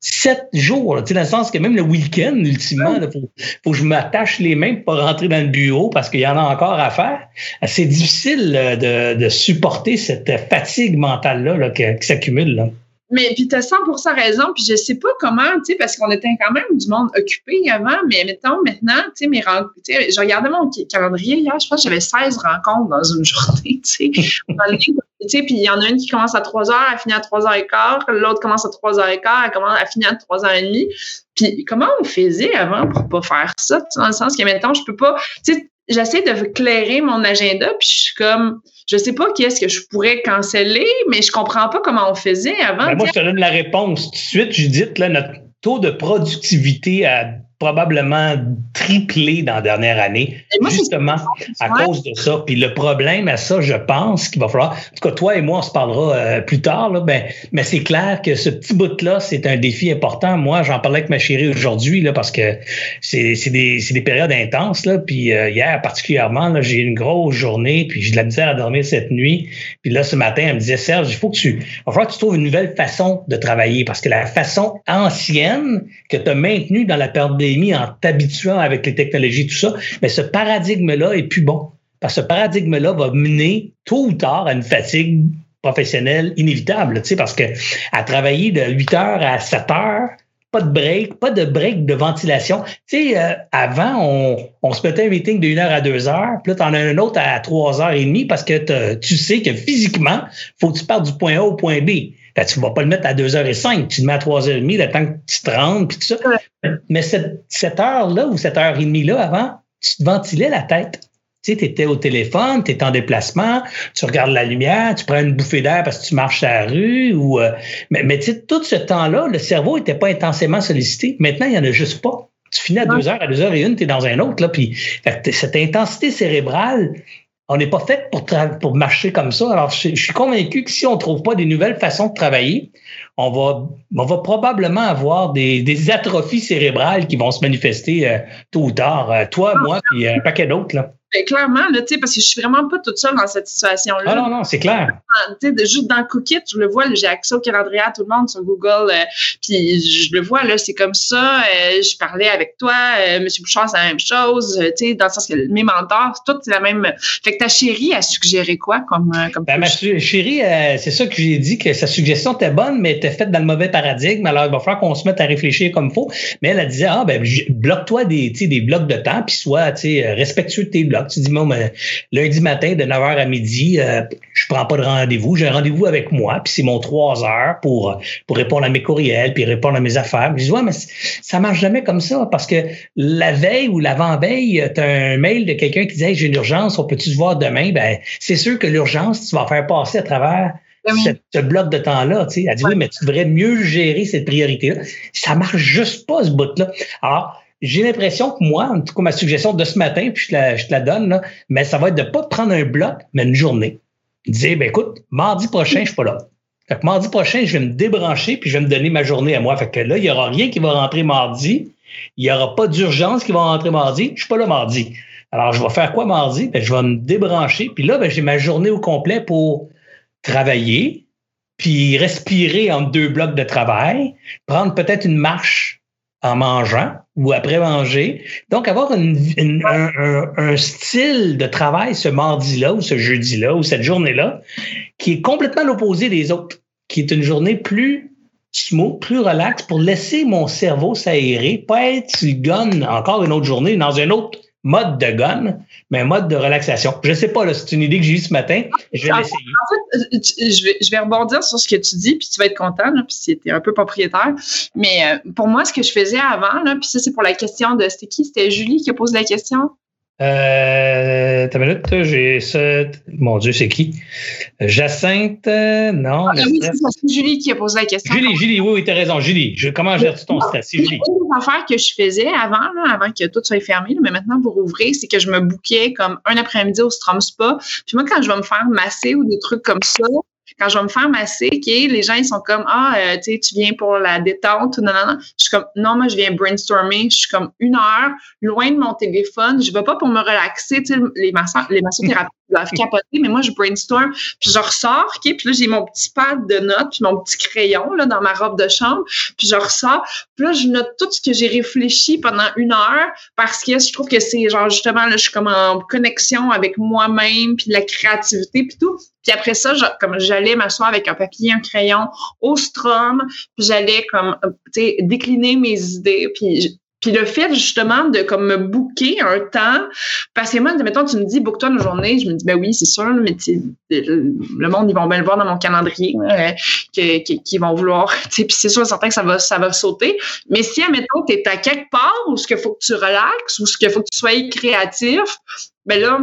sept jours, dans le sens que même le week-end, ultimement, il faut, faut, que je m'attache les mains pour rentrer dans le bureau parce qu'il y en a encore à faire. C'est difficile de, de, supporter cette fatigue mentale-là là, qui, qui s'accumule. Mais puis tu as 100% raison, puis je sais pas comment, tu sais, parce qu'on était quand même du monde occupé avant, mais mettons maintenant, tu sais, mes rencontres, je regardais mon calendrier hier, je pense que j'avais 16 rencontres dans une journée, tu sais. puis il y en a une qui commence à 3 heures, elle finit à 3 h 15 l'autre commence à 3 h 15 elle, commence, elle finit à 3 h 30 Puis comment on faisait avant pour pas faire ça, dans le sens que maintenant, je peux pas, tu sais, j'essaie de clairer mon agenda, puis je suis comme, je sais pas qui est-ce que je pourrais canceller, mais je comprends pas comment on faisait avant. Ben, moi, je te donne la réponse tout de suite, Judith. Là, notre taux de productivité a probablement triplé dans la dernière année, justement à cause de ça. Puis le problème à ça, je pense qu'il va falloir, en tout cas, toi et moi, on se parlera euh, plus tard, là, ben, mais c'est clair que ce petit bout-là, c'est un défi important. Moi, j'en parlais avec ma chérie aujourd'hui, là, parce que c'est des, des périodes intenses, là, puis euh, hier particulièrement, j'ai eu une grosse journée, puis j'ai de la misère à dormir cette nuit. Puis là, ce matin, elle me disait, Serge, il faut que tu, il va falloir que tu trouves une nouvelle façon de travailler, parce que la façon ancienne que tu as maintenue dans la période en t'habituant avec les technologies, tout ça, mais ce paradigme-là est plus bon. Parce que ce paradigme-là va mener tôt ou tard à une fatigue professionnelle inévitable, tu sais, parce que à travailler de 8 heures à 7 heures, pas de break, pas de break de ventilation. Tu sais, euh, avant, on, on, se mettait un meeting de 1 heure à 2 heures, puis là, tu en as un autre à 3 heures et demie parce que tu sais que physiquement, faut que tu partes du point A au point B. Tu tu vas pas le mettre à 2h05, tu le mets à 3h30, le temps que tu te rendes, puis tout ça. Mais cette, cette heure-là ou cette heure et demie-là avant, tu te ventilais la tête. Tu sais, étais au téléphone, tu es en déplacement, tu regardes la lumière, tu prends une bouffée d'air parce que tu marches à la rue. Ou, euh, mais mais tu sais, tout ce temps-là, le cerveau n'était pas intensément sollicité. Maintenant, il n'y en a juste pas. Tu finis à 2 heures, à 2 heures et une, tu es dans un autre. Là, puis, cette intensité cérébrale, on n'est pas fait pour, marcher comme ça. Alors, je, suis convaincu que si on ne trouve pas des nouvelles façons de travailler, on va, probablement avoir des, atrophies cérébrales qui vont se manifester euh, tôt ou tard. Euh, toi, moi, puis un paquet d'autres. Ben, clairement, là, parce que je suis vraiment pas toute seule dans cette situation-là. Ah non, non, c'est clair. juste dans Cookit, je le vois, j'ai accès au calendrier à tout le monde sur Google, euh, puis je le vois, là, c'est comme ça. Euh, je parlais avec toi, euh, M. Bouchard, c'est la même chose, tu sais, dans le sens que mes mentors, tout, c'est la même. Fait que ta chérie a suggéré quoi comme. comme ben, ma chérie, c'est ça que j'ai dit, que sa suggestion était bonne, mais était faite dans le mauvais paradigme. Alors, il va falloir qu'on se mette à réfléchir comme il faut. Mais elle, a disait, ah, ben, bloque-toi des, des blocs de temps, puis sois, tu sais, respectueux de tes blocs. Tu dis, ben, lundi matin, de 9h à midi, euh, je prends pas de rendez-vous. J'ai un rendez-vous avec moi, puis c'est mon 3 heures pour, pour répondre à mes courriels, puis répondre à mes affaires. je dis, ouais, mais ça marche jamais comme ça, parce que la veille ou l'avant-veille, tu as un mail de quelqu'un qui dit, j'ai une urgence, on peut-tu se voir demain? Ben, c'est sûr que l'urgence, tu vas faire passer à travers ben ce bloc de temps-là. Tu sais. Elle dit, oui, mais tu devrais mieux gérer cette priorité-là. Ça marche juste pas, ce bout-là. Alors, j'ai l'impression que moi, en tout cas, ma suggestion de ce matin, puis je te la, donne, là, mais ça va être de pas prendre un bloc, mais une journée. Dire, ben écoute, mardi prochain, je suis pas là. Fait que mardi prochain, je vais me débrancher, puis je vais me donner ma journée à moi. Fait que là, il y aura rien qui va rentrer mardi. Il y aura pas d'urgence qui va rentrer mardi. Je suis pas là mardi. Alors, je vais faire quoi mardi? Ben, je vais me débrancher. Puis là, ben, j'ai ma journée au complet pour travailler, puis respirer entre deux blocs de travail, prendre peut-être une marche en mangeant ou après manger. Donc, avoir un, style de travail ce mardi-là ou ce jeudi-là ou cette journée-là qui est complètement l'opposé des autres, qui est une journée plus smooth, plus relax pour laisser mon cerveau s'aérer, pas être gun encore une autre journée dans un autre mode de gun, mais mode de relaxation. Je sais pas, c'est une idée que j'ai eue ce matin. Je vais l'essayer. En fait, je vais, je vais rebondir sur ce que tu dis, puis tu vas être content, là, puis c'était un peu propriétaire. Mais euh, pour moi, ce que je faisais avant, là, puis ça, c'est pour la question de c'était qui? C'était Julie qui a posé la question? Euh, ta minute, j'ai ça. Mon Dieu, c'est qui? Jacinthe, euh, non. Ah, oui, c'est Julie qui a posé la question. Julie, Julie, oui, oui, tu as raison. Julie, je, comment gères-tu ton stress? C'est Julie. Une des affaires que je faisais avant, là, avant que tout soit fermé, mais maintenant pour ouvrir, c'est que je me bouquais comme un après-midi au Strom Spa. Puis moi, quand je vais me faire masser ou des trucs comme ça, quand je vais me faire masser, OK, les gens, ils sont comme, ah, euh, tu tu viens pour la détente, non, non, non. Je suis comme, non, moi, je viens brainstormer. Je suis comme une heure loin de mon téléphone. Je vais pas pour me relaxer, tu les, masseurs, les massothérapeutes doivent capoter, mais moi, je brainstorm, puis je ressors, OK, puis là, j'ai mon petit pad de notes, puis mon petit crayon, là, dans ma robe de chambre, puis je ressors, puis là, je note tout ce que j'ai réfléchi pendant une heure, parce que je trouve que c'est, genre, justement, là, je suis comme en connexion avec moi-même, puis la créativité, puis tout. Puis après ça, comme j'allais m'asseoir avec un papier, un crayon au strum, puis j'allais comme, tu sais, décliner mes idées, puis puis le fait justement de comme me booker un temps, parce que moi, mettons, tu me dis book-toi une journée, je me dis ben oui, c'est sûr, mais le monde, ils vont bien le voir dans mon calendrier, euh, qu'ils vont vouloir. Puis c'est sûr certain que ça va, ça va sauter. Mais si, admettons, tu es à quelque part où ce qu'il faut que tu relaxes, ou ce qu'il faut que tu sois créatif, ben là,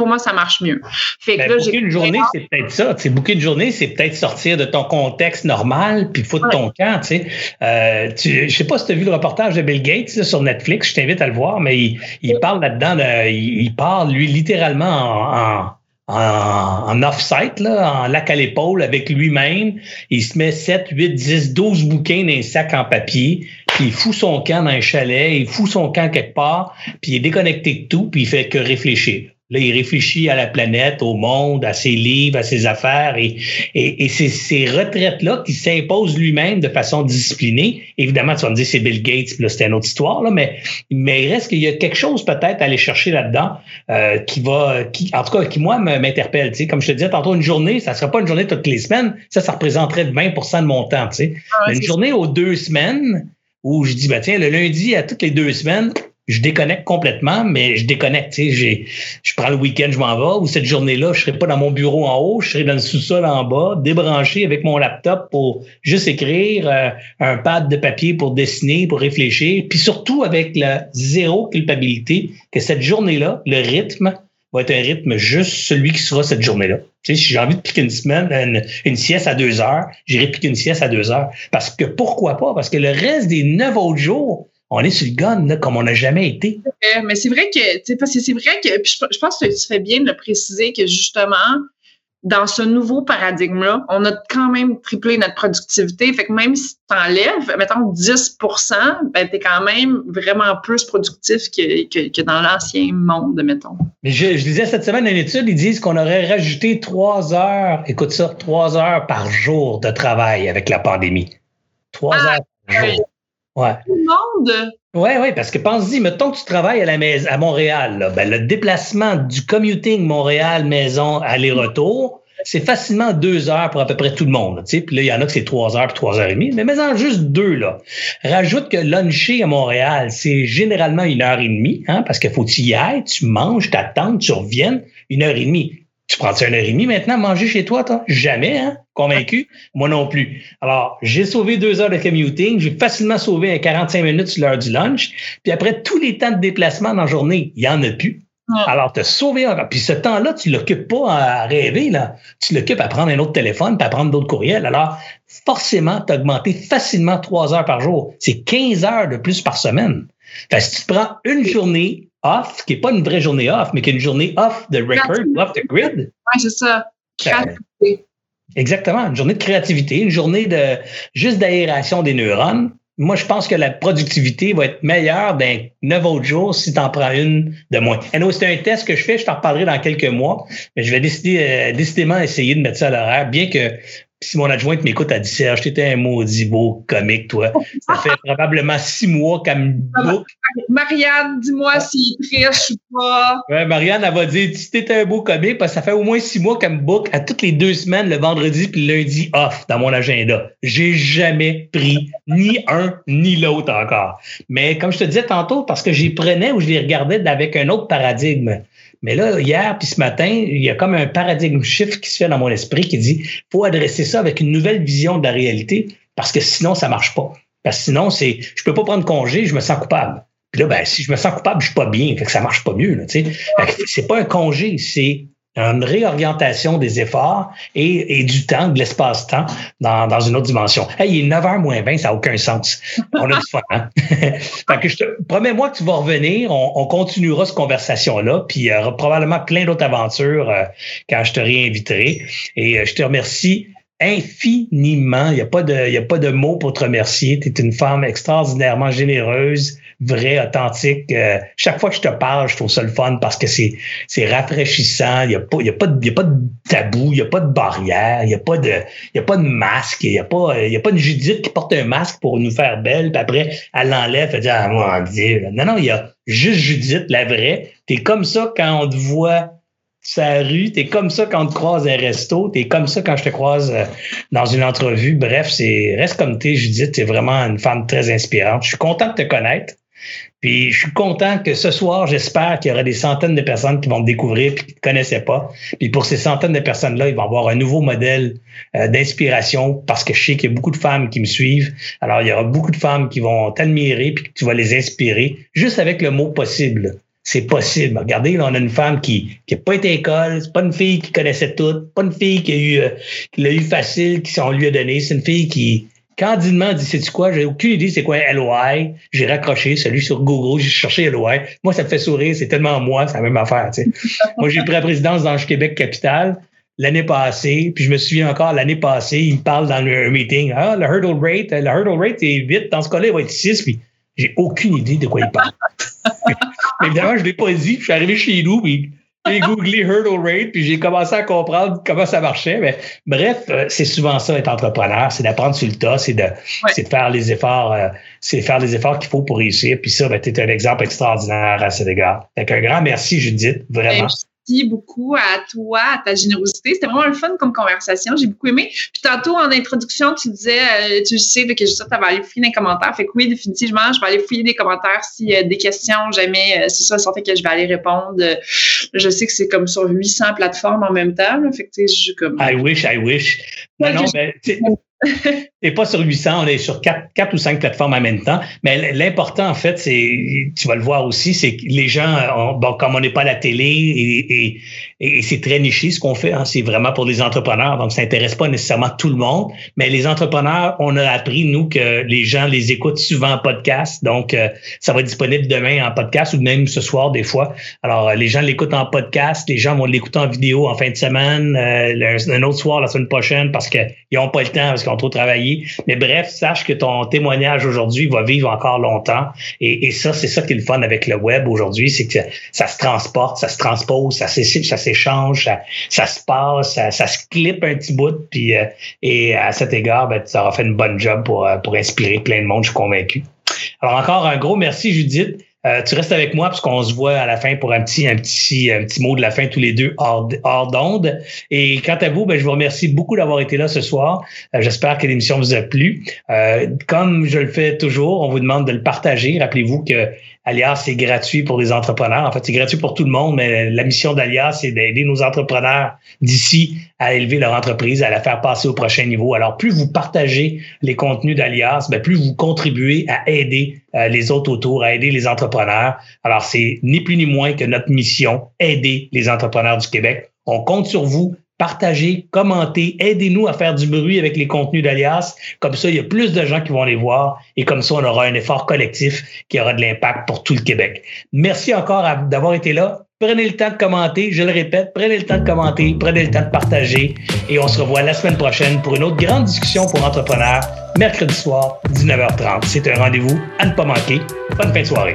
pour moi, ça marche mieux. Fait que ben, là, une journée, c'est peut-être ça. Tu sais, booker une journée, c'est peut-être sortir de ton contexte normal puis foutre ton camp. Tu sais. Euh, tu, je sais pas si tu as vu le reportage de Bill Gates sur Netflix. Je t'invite à le voir, mais il, il parle là-dedans. il, parle, lui, littéralement en, en en, off-site, en lac à l'épaule avec lui-même. Il se met 7, 8, 10, 12 bouquins dans un sac en papier, puis il fout son camp dans un chalet, il fout son camp quelque part, puis il est déconnecté de tout, puis il fait que réfléchir. Là, il réfléchit à la planète, au monde, à ses livres, à ses affaires et, et, et c'est ces retraites-là qui s'imposent lui-même de façon disciplinée. Évidemment, tu vas me dire c'est Bill Gates, puis là, c'était une autre histoire, là, mais, mais il reste qu'il y a quelque chose peut-être à aller chercher là-dedans euh, qui va, qui, en tout cas, qui, moi, m'interpelle. Comme je te disais tantôt, une journée, ça ne sera pas une journée toutes les semaines. Ça, ça représenterait 20% de mon temps. Ah une journée aux deux semaines où je dis, ben, tiens, le lundi à toutes les deux semaines, je déconnecte complètement, mais je déconnecte. Je prends le week-end, je m'en vais, ou cette journée-là, je serai pas dans mon bureau en haut, je serai dans le sous-sol en bas, débranché avec mon laptop pour juste écrire, euh, un pad de papier pour dessiner, pour réfléchir, puis surtout avec la zéro culpabilité que cette journée-là, le rythme va être un rythme juste celui qui sera cette journée-là. Tu sais, si j'ai envie de piquer une semaine, une sieste à deux heures, j'irai piquer une sieste à deux heures. Parce que pourquoi pas? Parce que le reste des neuf autres jours, on est sur le gun là, comme on n'a jamais été. mais c'est vrai que, parce que c'est vrai que je, pense que tu fais bien de le préciser que justement, dans ce nouveau paradigme-là, on a quand même triplé notre productivité. Fait que même si tu enlèves, mettons, 10 ben, tu es quand même vraiment plus productif que, que, que dans l'ancien monde, mettons. Mais je, je, disais cette semaine une étude, ils disent qu'on aurait rajouté trois heures, écoute ça, trois heures par jour de travail avec la pandémie. Trois ah, heures par jour. Ouais. Tout le monde? Oui, oui, parce que pense-y, mettons que tu travailles à, la maison, à Montréal, là, ben, le déplacement du commuting Montréal-Maison aller-retour, c'est facilement deux heures pour à peu près tout le monde. Tu sais. Puis là, il y en a que c'est trois heures puis trois heures et demie, mais mais en juste deux. là. Rajoute que luncher à Montréal, c'est généralement une heure et demie, hein, parce qu'il faut que tu y ailles, tu manges, t'attends, tu reviennes, une heure et demie. Tu prends une heure et demie maintenant manger chez toi, toi? Jamais, hein? Convaincu? Moi non plus. Alors, j'ai sauvé deux heures de commuting. J'ai facilement sauvé un 45 minutes sur l'heure du lunch. Puis après, tous les temps de déplacement dans la journée, il n'y en a plus. Alors, as sauvé encore. Puis ce temps-là, tu l'occupes pas à rêver, là. Tu l'occupes à prendre un autre téléphone, puis à prendre d'autres courriels. Alors, forcément, tu as augmenté facilement trois heures par jour. C'est 15 heures de plus par semaine. Fait si tu te prends une journée off, qui n'est pas une vraie journée off, mais qui est une journée off de record, off the grid. Oui, c'est ça. Ben, exactement. Une journée de créativité, une journée de juste d'aération des neurones. Moi, je pense que la productivité va être meilleure d'un neuf autres jours si tu en prends une de moins. c'est un test que je fais, je t'en reparlerai dans quelques mois, mais je vais décider, euh, décidément essayer de mettre ça à l'horaire, bien que si mon adjointe m'écoute, elle dit Serge, t'étais un maudit beau comique, toi. Ça fait probablement six mois qu'elle me book. Marianne, dis-moi s'il est triste ou pas. Ouais, Marianne, elle va dire si t'étais un beau comique, parce que ça fait au moins six mois qu'elle me book à toutes les deux semaines, le vendredi puis le lundi off dans mon agenda. J'ai jamais pris ni un ni l'autre encore. Mais comme je te disais tantôt, parce que j'y prenais ou je les regardais avec un autre paradigme. Mais là, hier puis ce matin, il y a comme un paradigme shift qui se fait dans mon esprit qui dit faut adresser ça avec une nouvelle vision de la réalité parce que sinon, ça marche pas. Parce que sinon, c'est je peux pas prendre congé, je me sens coupable. Puis là, ben, si je me sens coupable, je suis pas bien. Fait que ça marche pas mieux. Là, c'est pas un congé, c'est une réorientation des efforts et, du temps, de l'espace-temps dans, une autre dimension. Hey, il est 9h moins 20, ça n'a aucun sens. On a du fun, hein? fait que je te promets-moi que tu vas revenir, on, on continuera cette conversation-là, puis il y aura probablement plein d'autres aventures euh, quand je te réinviterai. Et euh, je te remercie infiniment. Il n'y a pas de, il a pas de mots pour te remercier. Tu es une femme extraordinairement généreuse, vraie, authentique. Euh, chaque fois que je te parle, je trouve ça le fun parce que c'est, c'est rafraîchissant. Il n'y a pas, a pas de, a pas de tabou, il n'y a pas de barrière, il n'y a pas de, a pas de masque, il n'y a pas, y a pas une Judith qui porte un masque pour nous faire belle, puis après, elle l'enlève, elle dit, ah, moi, Dieu. Non, non, il y a juste Judith, la vraie. T'es comme ça quand on te voit sa rue, t'es comme ça quand on te croise un resto, t'es comme ça quand je te croise euh, dans une entrevue. Bref, c'est reste comme t'es, Judith, t'es vraiment une femme très inspirante. Je suis content de te connaître. Puis je suis content que ce soir, j'espère qu'il y aura des centaines de personnes qui vont te découvrir et qui ne te connaissaient pas. Puis pour ces centaines de personnes-là, ils vont avoir un nouveau modèle euh, d'inspiration parce que je sais qu'il y a beaucoup de femmes qui me suivent. Alors, il y aura beaucoup de femmes qui vont t'admirer puis que tu vas les inspirer juste avec le mot possible c'est possible. Regardez, là, on a une femme qui n'a pas été à l'école, c'est pas une fille qui connaissait tout, pas une fille qui a eu, euh, qui l'a eu facile, qui on lui a donné. C'est une fille qui, candidement, dit, c'est quoi? J'ai aucune idée c'est quoi LOI. J'ai raccroché celui sur Google, j'ai cherché LOI. Moi, ça me fait sourire, c'est tellement moi, c'est la même affaire, tu sais. moi, j'ai pris la présidence dans le Québec Capital l'année passée, puis je me souviens encore l'année passée, il me parle dans un meeting, ah, le hurdle rate, le hurdle rate est 8, dans ce cas-là, il va être 6, puis j'ai aucune idée de quoi il parle. Mais évidemment, je ne l'ai pas dit. Je suis arrivé chez nous, puis j'ai googlé hurdle rate, puis j'ai commencé à comprendre comment ça marchait. Mais bref, euh, c'est souvent ça être entrepreneur, c'est d'apprendre sur le tas, c'est de, de faire les efforts, euh, c'est faire les efforts qu'il faut pour réussir. Puis ça, ben, tu es un exemple extraordinaire à cet égard. Fait un grand merci, Judith, vraiment beaucoup à toi, à ta générosité. C'était vraiment le fun comme conversation. J'ai beaucoup aimé. Puis tantôt, en introduction, tu disais, euh, tu sais que je tu vas aller fouiller des commentaires. Fait que oui, définitivement, je vais aller fouiller des commentaires y a des questions, jamais, euh, c'est ça, sortait que je vais aller répondre. Je sais que c'est comme sur 800 plateformes en même temps. Fait que, tu sais, je comme. I wish, I wish. Non, non, mais, n'est pas sur 800, on est sur quatre, ou cinq plateformes en même temps. Mais l'important, en fait, c'est, tu vas le voir aussi, c'est que les gens, bon, comme on n'est pas à la télé et, et, et c'est très niché ce qu'on fait, hein, c'est vraiment pour les entrepreneurs, donc ça n'intéresse pas nécessairement tout le monde. Mais les entrepreneurs, on a appris, nous, que les gens les écoutent souvent en podcast. Donc, euh, ça va être disponible demain en podcast ou même ce soir, des fois. Alors, les gens l'écoutent en podcast, les gens vont l'écouter en vidéo en fin de semaine, euh, un autre soir la semaine prochaine parce qu'ils n'ont pas le temps, parce qu'ils ont trop travaillé. Mais bref, sache que ton témoignage aujourd'hui va vivre encore longtemps. Et, ça, c'est ça qui est le fun avec le web aujourd'hui, c'est que ça se transporte, ça se transpose, ça ça, se passe, ça, se clip un petit bout. Puis, euh, et à cet égard, ben, ça aura fait une bonne job pour, euh, pour inspirer plein de monde, je suis convaincu. Alors encore un gros merci, Judith. Euh, tu restes avec moi parce qu'on se voit à la fin pour un petit, un petit, un petit mot de la fin tous les deux hors, hors d'onde. Et quant à vous, ben, je vous remercie beaucoup d'avoir été là ce soir. J'espère que l'émission vous a plu. Comme je le fais toujours, on vous demande de le partager. Rappelez-vous que Alias, c'est gratuit pour les entrepreneurs. En fait, c'est gratuit pour tout le monde, mais la mission d'Alias, c'est d'aider nos entrepreneurs d'ici à élever leur entreprise, à la faire passer au prochain niveau. Alors, plus vous partagez les contenus d'Alias, ben, plus vous contribuez à aider euh, les autres autour, à aider les entrepreneurs. Alors, c'est ni plus ni moins que notre mission, aider les entrepreneurs du Québec. On compte sur vous partagez, commentez, aidez-nous à faire du bruit avec les contenus d'Alias. Comme ça, il y a plus de gens qui vont les voir et comme ça, on aura un effort collectif qui aura de l'impact pour tout le Québec. Merci encore d'avoir été là. Prenez le temps de commenter, je le répète, prenez le temps de commenter, prenez le temps de partager et on se revoit la semaine prochaine pour une autre grande discussion pour entrepreneurs, mercredi soir, 19h30. C'est un rendez-vous à ne pas manquer. Bonne fin de soirée.